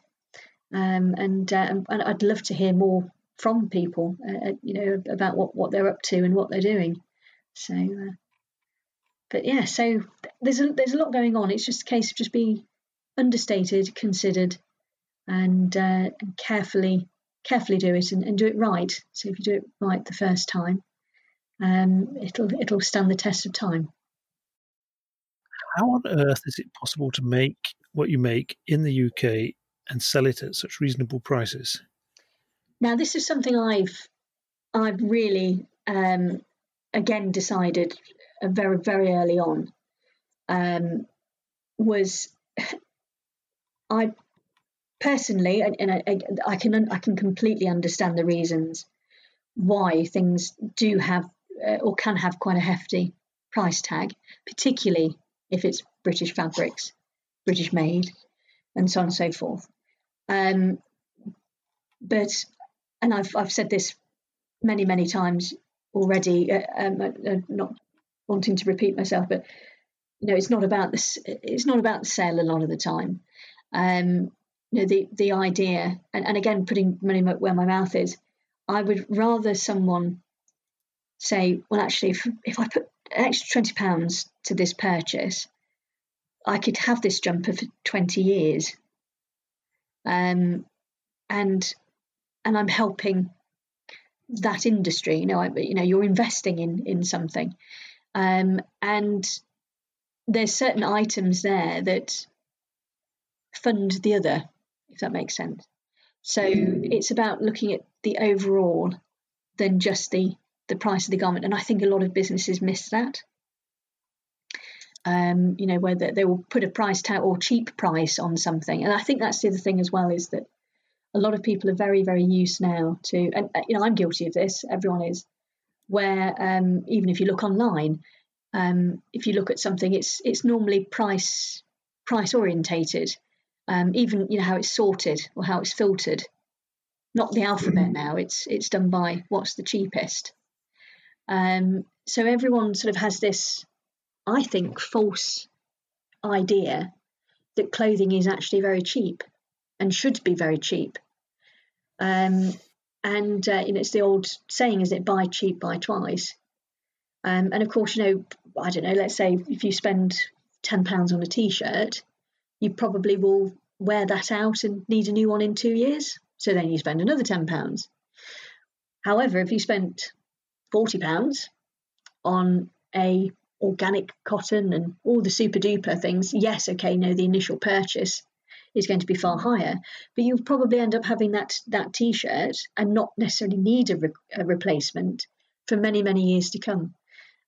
Um, and, uh, and I'd love to hear more from people, uh, uh, you know, about what, what they're up to and what they're doing. So, uh, but yeah, so there's a there's a lot going on. It's just a case of just being understated, considered, and, uh, and carefully carefully do it and, and, do it right. So if you do it right the first time, um, it'll it'll stand the test of time. How on earth is it possible to make what you make in the UK and sell it at such reasonable prices? Now, this is something I've I've really um, again decided very very early on um, was I personally and, and I, I, can I can completely understand the reasons why things do have uh, or can have quite a hefty price tag, particularly if it's British fabrics, British made, and so on and so forth. Um, but and I've I've said this many many times already. Uh, um, uh, uh, not wanting to repeat myself, but you know, it's not about this. It's not about the sale a lot of the time. Um, you know, the the idea, and, and again, putting money where my mouth is. I would rather someone say, well, actually, if, if I put extra twenty pounds to this purchase, I could have this jumper for twenty years. Um, and and I'm helping that industry. You know, I, you know, you're investing in in something, um, and there's certain items there that fund the other, if that makes sense. So it's about looking at the overall than just the the price of the garment, and I think a lot of businesses miss that. Um, you know, whether they will put a price tag or cheap price on something, and I think that's the other thing as well is that a lot of people are very, very used now to, and uh, you know, I'm guilty of this. Everyone is, where um, even if you look online, um, if you look at something, it's it's normally price price orientated. Um, even you know how it's sorted or how it's filtered, not the alphabet mm-hmm. now. It's it's done by what's the cheapest. Um, so everyone sort of has this, I think, false idea that clothing is actually very cheap and should be very cheap. Um, and uh, you know, it's the old saying, is it buy cheap, buy twice. Um, and of course, you know, I don't know. Let's say if you spend ten pounds on a t-shirt, you probably will wear that out and need a new one in two years So then you spend another £10. However, if you spent £40 on a organic cotton and all the super duper things, yes, okay, no, the initial purchase is going to be far higher, but you'll probably end up having that that t-shirt and not necessarily need a, re- a replacement for many many years to come.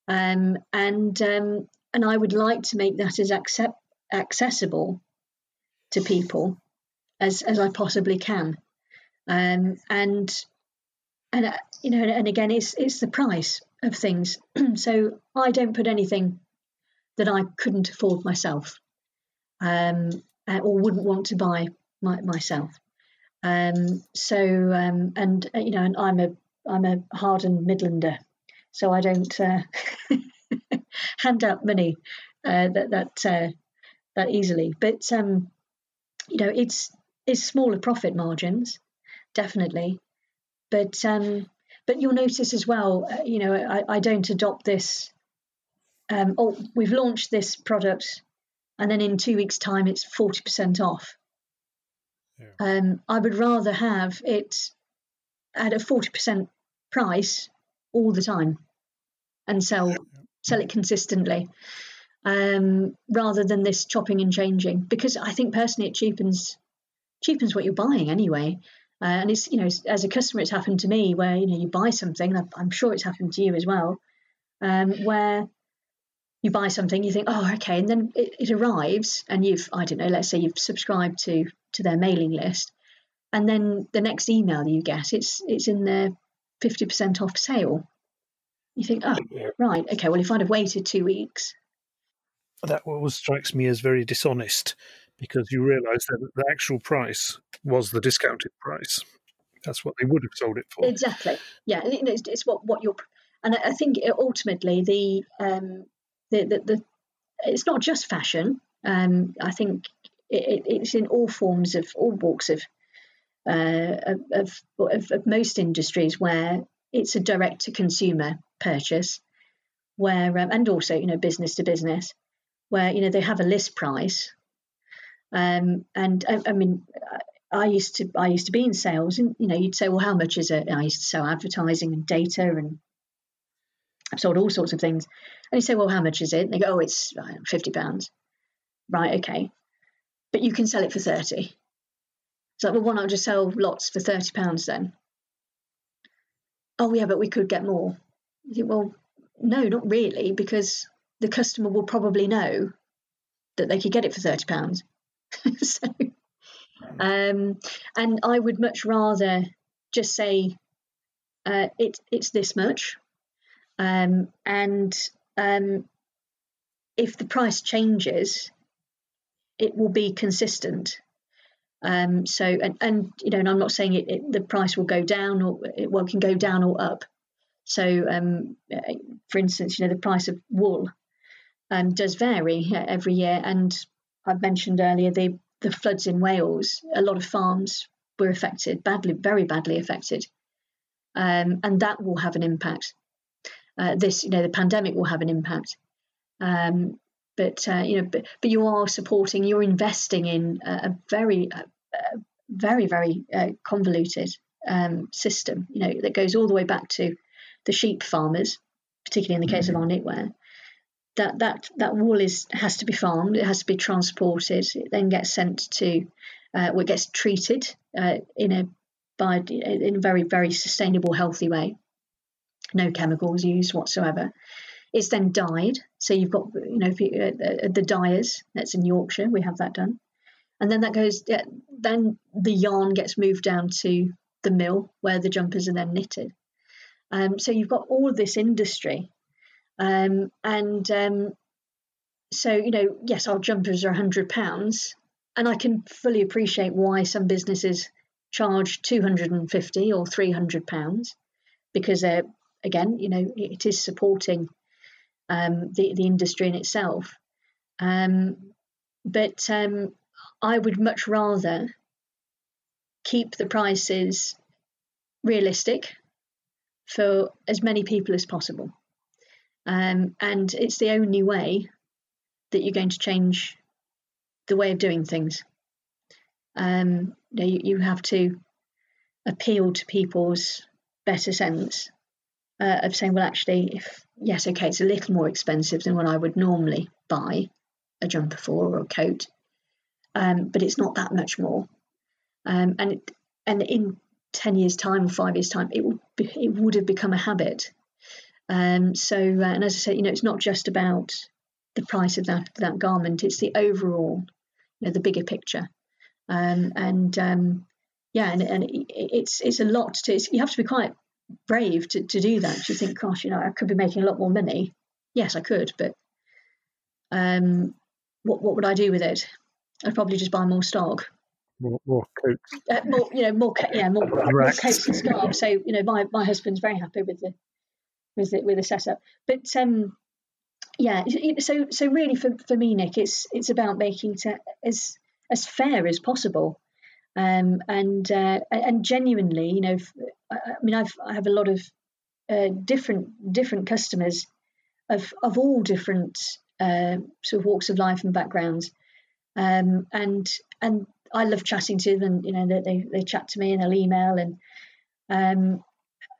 Um, and um, and I would like to make that as accept, accessible to people as as I possibly can. Um, and and uh, you know, and again, it's it's the price of things. so I don't put anything that I couldn't afford myself, um, uh, or wouldn't want to buy my, myself. Um, so um, and uh, you know, and I'm a I'm a hardened Midlander, so I don't uh, hand out money uh, that that uh, that easily. But um, you know, it's it's smaller profit margins, definitely. But um, but you'll notice as well, uh, you know, I, I don't adopt this. Um, oh, we've launched this product, and then in two weeks' time, it's forty percent off. Yeah. Um, I would rather have it at a forty percent price all the time, and sell sell it consistently, um, rather than this chopping and changing. Because I think personally, it cheapens cheapens what you're buying anyway. Uh, and it's you know as a customer, it's happened to me where you know you buy something. I'm sure it's happened to you as well, um, where you buy something, you think, oh, okay, and then it, it, arrives, and you've I don't know, let's say you've subscribed to to their mailing list, and then the next email you get, it's it's in their fifty percent off sale. You think, oh, right, okay, well, if I'd have waited two weeks, that always strikes me as very dishonest because you realise that the actual price was the discounted price. That's what they would have sold it for. Exactly. Yeah, it's, it's what what you're, and I think ultimately the um the the, the it's not just fashion. Um, I think it, it's in all forms of all walks of, uh, of, of, of most industries where it's a direct to consumer purchase, where um, and also you know business to business, where you know they have a list price um, and I, I, mean, I used to I used to be in sales, and you know, you'd say, well, how much is it? And I used to sell advertising and data, and I've sold all sorts of things. And you say, well, how much is it? And they go, oh, it's fifty pounds. Right, okay, but you can sell it for thirty. It's like, well, why not just sell lots for thirty pounds then? Oh yeah, but we could get more. You think, well, no, not really, because the customer will probably know that they could get it for thirty pounds. so, um, and I would much rather just say uh, it, it's this much, um, and um, if the price changes, it will be consistent. Um, so, and, and you know, and I'm not saying it, it, the price will go down or it well can go down or up. So, um, for instance, you know, the price of wool um, does vary every year, and I mentioned earlier the the floods in Wales. A lot of farms were affected badly, very badly affected, um, and that will have an impact. Uh, this, you know, the pandemic will have an impact. Um, but uh, you know, but, but you are supporting, you're investing in a, a very, a, a very, very uh, convoluted um, system. You know, that goes all the way back to the sheep farmers, particularly in the case of mm-hmm. our knitwear, that that that wool is has to be farmed. It has to be transported. It then gets sent to, uh, it gets treated uh, in a by in a very very sustainable, healthy way. No chemicals used whatsoever. It's then dyed. So you've got you know you, uh, the dyers. That's in Yorkshire. We have that done, and then that goes. Then the yarn gets moved down to the mill where the jumpers are then knitted. Um, so you've got all of this industry um, and um, so, you know, yes, our jumpers are £100, and I can fully appreciate why some businesses charge 250 or 300 pounds because they're again you know it is supporting um, the the industry in itself. Um, but um, I would much rather keep the prices realistic for as many people as possible um, and it's the only way that you're going to change the way of doing things. Um, you, know, you, you have to appeal to people's better sense uh, of saying, well, actually, if yes, okay, it's a little more expensive than what I would normally buy a jumper for or a coat, um, but it's not that much more. Um, and it, and in ten years' time or five years' time, it would be, it would have become a habit. Um, so, uh, and as I said, you know, it's not just about the price of that that garment; it's the overall, you know, the bigger picture. Um, and um, yeah, and, and it, it's it's a lot to. you have to be quite brave to, to do that. You think, gosh, you know, I could be making a lot more money. Yes, I could, but um, what what would I do with it? I'd probably just buy more stock. More, more coats. Uh, more, you know, more yeah, more, more coats and scarves. So you know, my, my husband's very happy with the with the with the setup. But um, yeah, so so really for, for me, Nick, it's it's about making it as as fair as possible. Um, and uh, and genuinely, you know, I, mean, I've I have a lot of uh, different different customers of of all different uh, sort of walks of life and backgrounds, um, and and I love chatting to them. You know, they they chat to me and they'll email and um,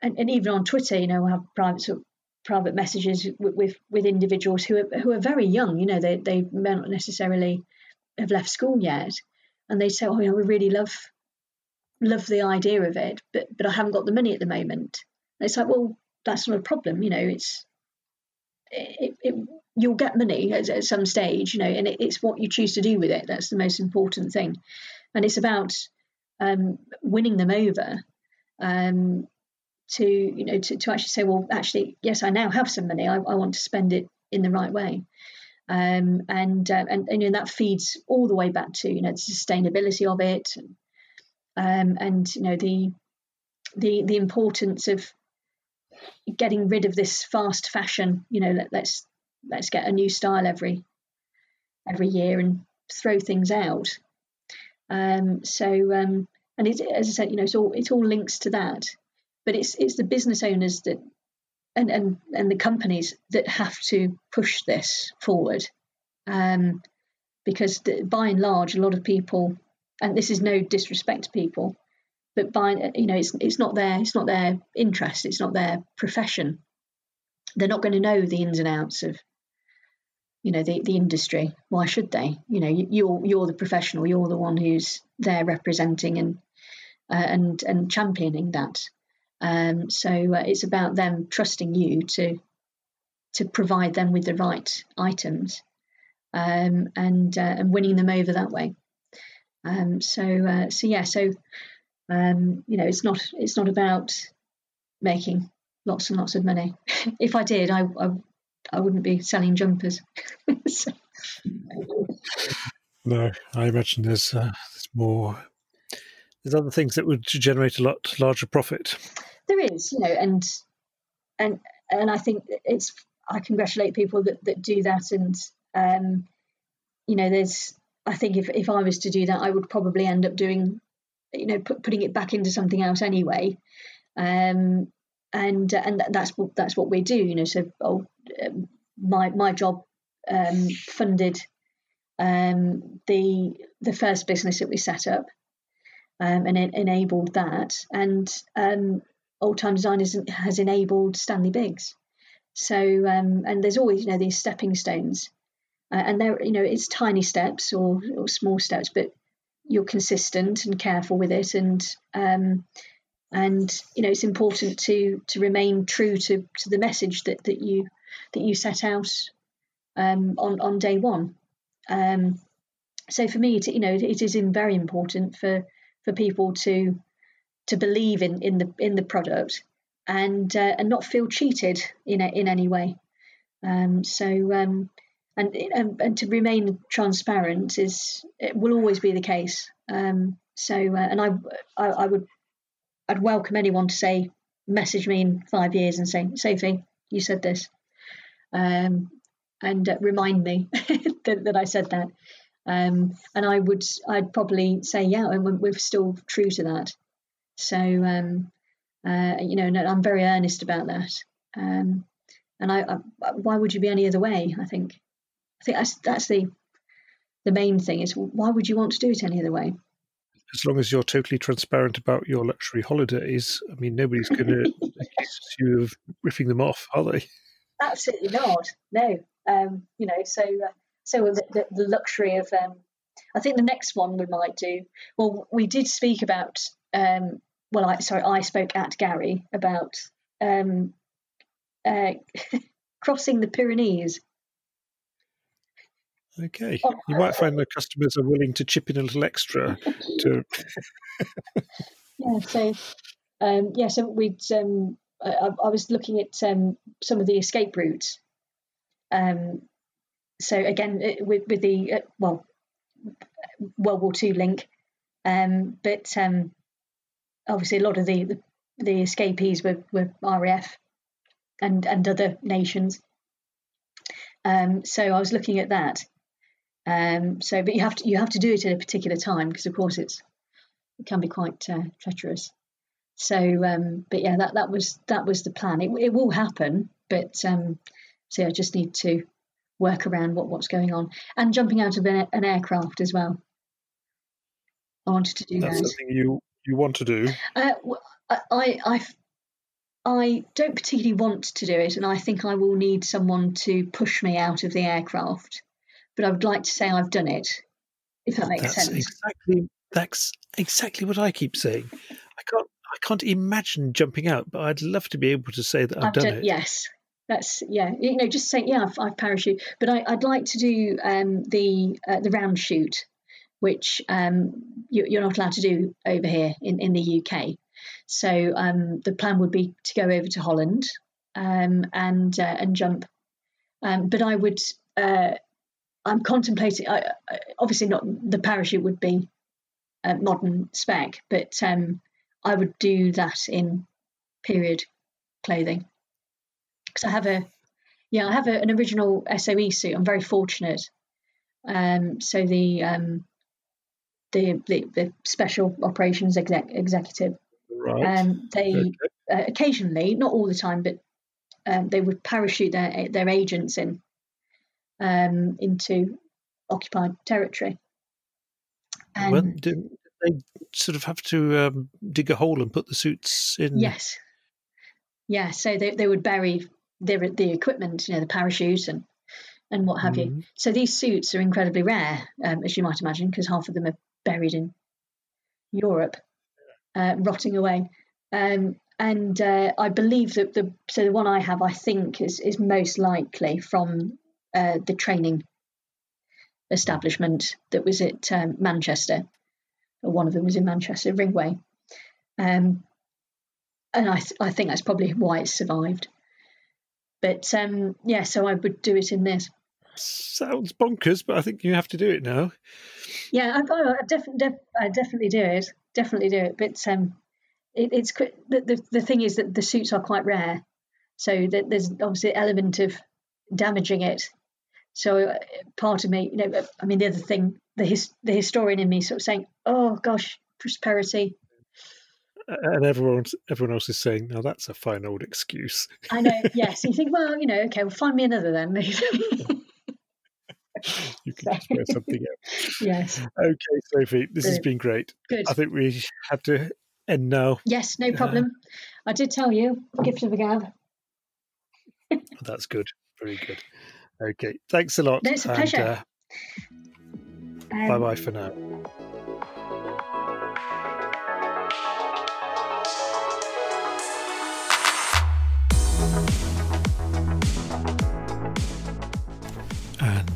and, and even on Twitter, you know, we have private sort of private messages with, with, with individuals who are who are very young. You know, they they may not necessarily have left school yet, and they say, "Oh, you know, we really love love the idea of it, but but I haven't got the money at the moment." And it's like, well, that's not a problem. You know, it's it, it, you'll get money at, at, some stage, you know, and it, it's what you choose to do with it that's the most important thing, and it's about um, winning them over um, to you know to, to actually say, well, actually, yes, I now have some money. I, I want to spend it in the right way. Um, and, uh, and, and you know that feeds all the way back to you know the sustainability of it, um, and you know the the the importance of getting rid of this fast fashion. You know, let, let's let's get a new style every every year and throw things out. Um, so um, and it, as I said, you know, it's all it all links to that, but it's it's the business owners that and and and the companies that have to push this forward, um, because the, by and large, a lot of people, and this is no disrespect to people, but by you know, it's it's not their it's not their interest, it's not their profession. They're not going to know the ins and outs of you know the, the industry. Why should they? You know you're you're the professional you're the one who's there representing and uh, and and championing that um, so uh, it's about them trusting you to to provide them with the right items um, and uh, and winning them over that way. Um, so uh, so yeah, so um, you know, it's not it's not about making lots and lots of money. if I did, I, I, I wouldn't be selling jumpers. so. No, I imagine there's, uh, there's more. There's other things that would generate a lot larger profit there is, you know, and and and I think it's I congratulate people that that do that, and um, you know, there's I think if if I was to do that, I would probably end up doing, you know, put, putting it back into something else anyway, um, and and that's what that's what we do, you know. So oh, um, my my job um, funded um, the the first business that we set up. Um, and it enabled that. And um, old time design has enabled Stanley Biggs. So um, and there's always you know these stepping stones, uh, and there you know it's tiny steps or, or small steps, but you're consistent and careful with it, and um, and you know it's important to to remain true to to the message that that you that you set out um, on on day one. Um, so for me, it, you know, it is very important for for people to to believe in in the in the product and uh, and not feel cheated in a, in any way. Um, so um, and, and, and to remain transparent is it will always be the case. Um, so uh, and I, I, I would I'd welcome anyone to say message me in five years and say Sophie you said this um, and uh, remind me that, that I said that. Um, and I would I'd probably say yeah and we're still true to that. So, um, uh, you know, I'm very earnest about that. Um, and I, I, why would you be any other way? I think, I think that's that's the the main thing is why would you want to do it any other way? as long as you're totally transparent about your luxury holidays, I mean, nobody's going to accuse you of ripping them off, are they? Absolutely not. No. Um, you know, so uh, so the, the, the luxury of. Um, I think the next one we might do. Well, we did speak about. Um, well, I sorry, I spoke at Gary about um, uh, crossing the Pyrenees. Okay, oh, you might find the customers are willing to chip in a little extra to. yeah. So, um, yeah. So we'd. Um, I, I, was looking at um, some of the escape routes. Um, so again, with, with the uh, well, World War II link, um, but um, obviously a lot of the, the, the escapees were, were RAF and and other nations. Um, so I was looking at that. Um, so, but you have to you have to do it at a particular time because, of course, it's it can be quite uh, treacherous. So, um, but yeah, that that was that was the plan. It, it will happen, but um, so I just need to work around what what's going on and jumping out of an, an aircraft as well. I wanted to do That's that. something you you want to do. Uh, I I I don't particularly want to do it, and I think I will need someone to push me out of the aircraft. But I would like to say I've done it, if that makes that's sense. Exactly, that's exactly what I keep saying. I can't, I can't imagine jumping out, but I'd love to be able to say that I've, I've done, done, it. Yes, that's yeah. You know, just say yeah, I've, I've parachute. But I, would like to do um, the uh, the round chute, which um, you, are not allowed to do over here in in the UK. So um, the plan would be to go over to Holland um, and uh, and jump. Um, but I would. Uh, I'm contemplating. I, obviously, not the parachute would be a modern spec, but um, I would do that in period clothing because I have a yeah I have a, an original SOE suit. I'm very fortunate. Um, so the the, the, the special operations exec, executive Right. Um, they okay. uh, occasionally, not all the time, but um, they would parachute their their agents in um, into occupied territory. And well, do they sort of have to um, dig a hole and put the suits in? Yes. Yeah. So they, they would bury their the equipment, you know, the parachute and and what have mm-hmm. you. So these suits are incredibly rare, um, as you might imagine, because half of them are buried in Europe uh, rotting away. Um, and uh, I believe that the so the one I have, I think, is is most likely from uh, the training establishment that was at um, Manchester. One of them was in Manchester, Ringway. Um, and I, th- I think that's probably why it survived. But um, yeah, so I would do it in this. Sounds bonkers, but I think you have to do it now. Yeah, I, I, def- def- I definitely do it definitely do it. But um, it, it's the, the the thing is that the suits are quite rare, so that there's obviously an element of damaging it. So uh, part of me, you know, I mean, the other thing, the his, the historian in me, sort of saying, "Oh gosh, prosperity." And everyone, everyone else is saying, "Now that's a fine old excuse." I know. Yes, you think, well, you know, okay, well, find me another then. you can just wear something else. Yes. Okay, Sophie, this Good. has been great. Good. I think we have to end now. Yes, no problem. Uh, I did tell you, gift of the gab. that's good. Very good. Okay, thanks a lot. No, it's a pleasure. uh, um, bye bye for now.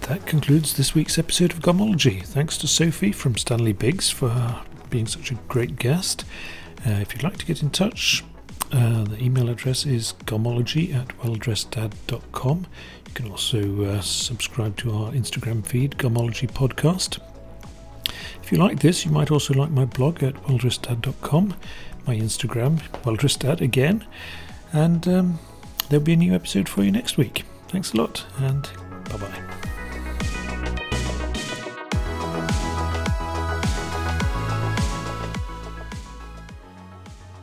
That concludes this week's episode of Garmentology. Thanks to Sophie from Stanley Biggs for being such a great guest. Uh, if you'd like to get in touch, uh, the email address is garmentology at welldresseddad.com. You can also uh, subscribe to our Instagram feed, Garmentology Podcast. If you like this, you might also like my blog at welldresseddad.com, my Instagram, welldresseddad again, and um, there'll be a new episode for you next week. Thanks a lot, and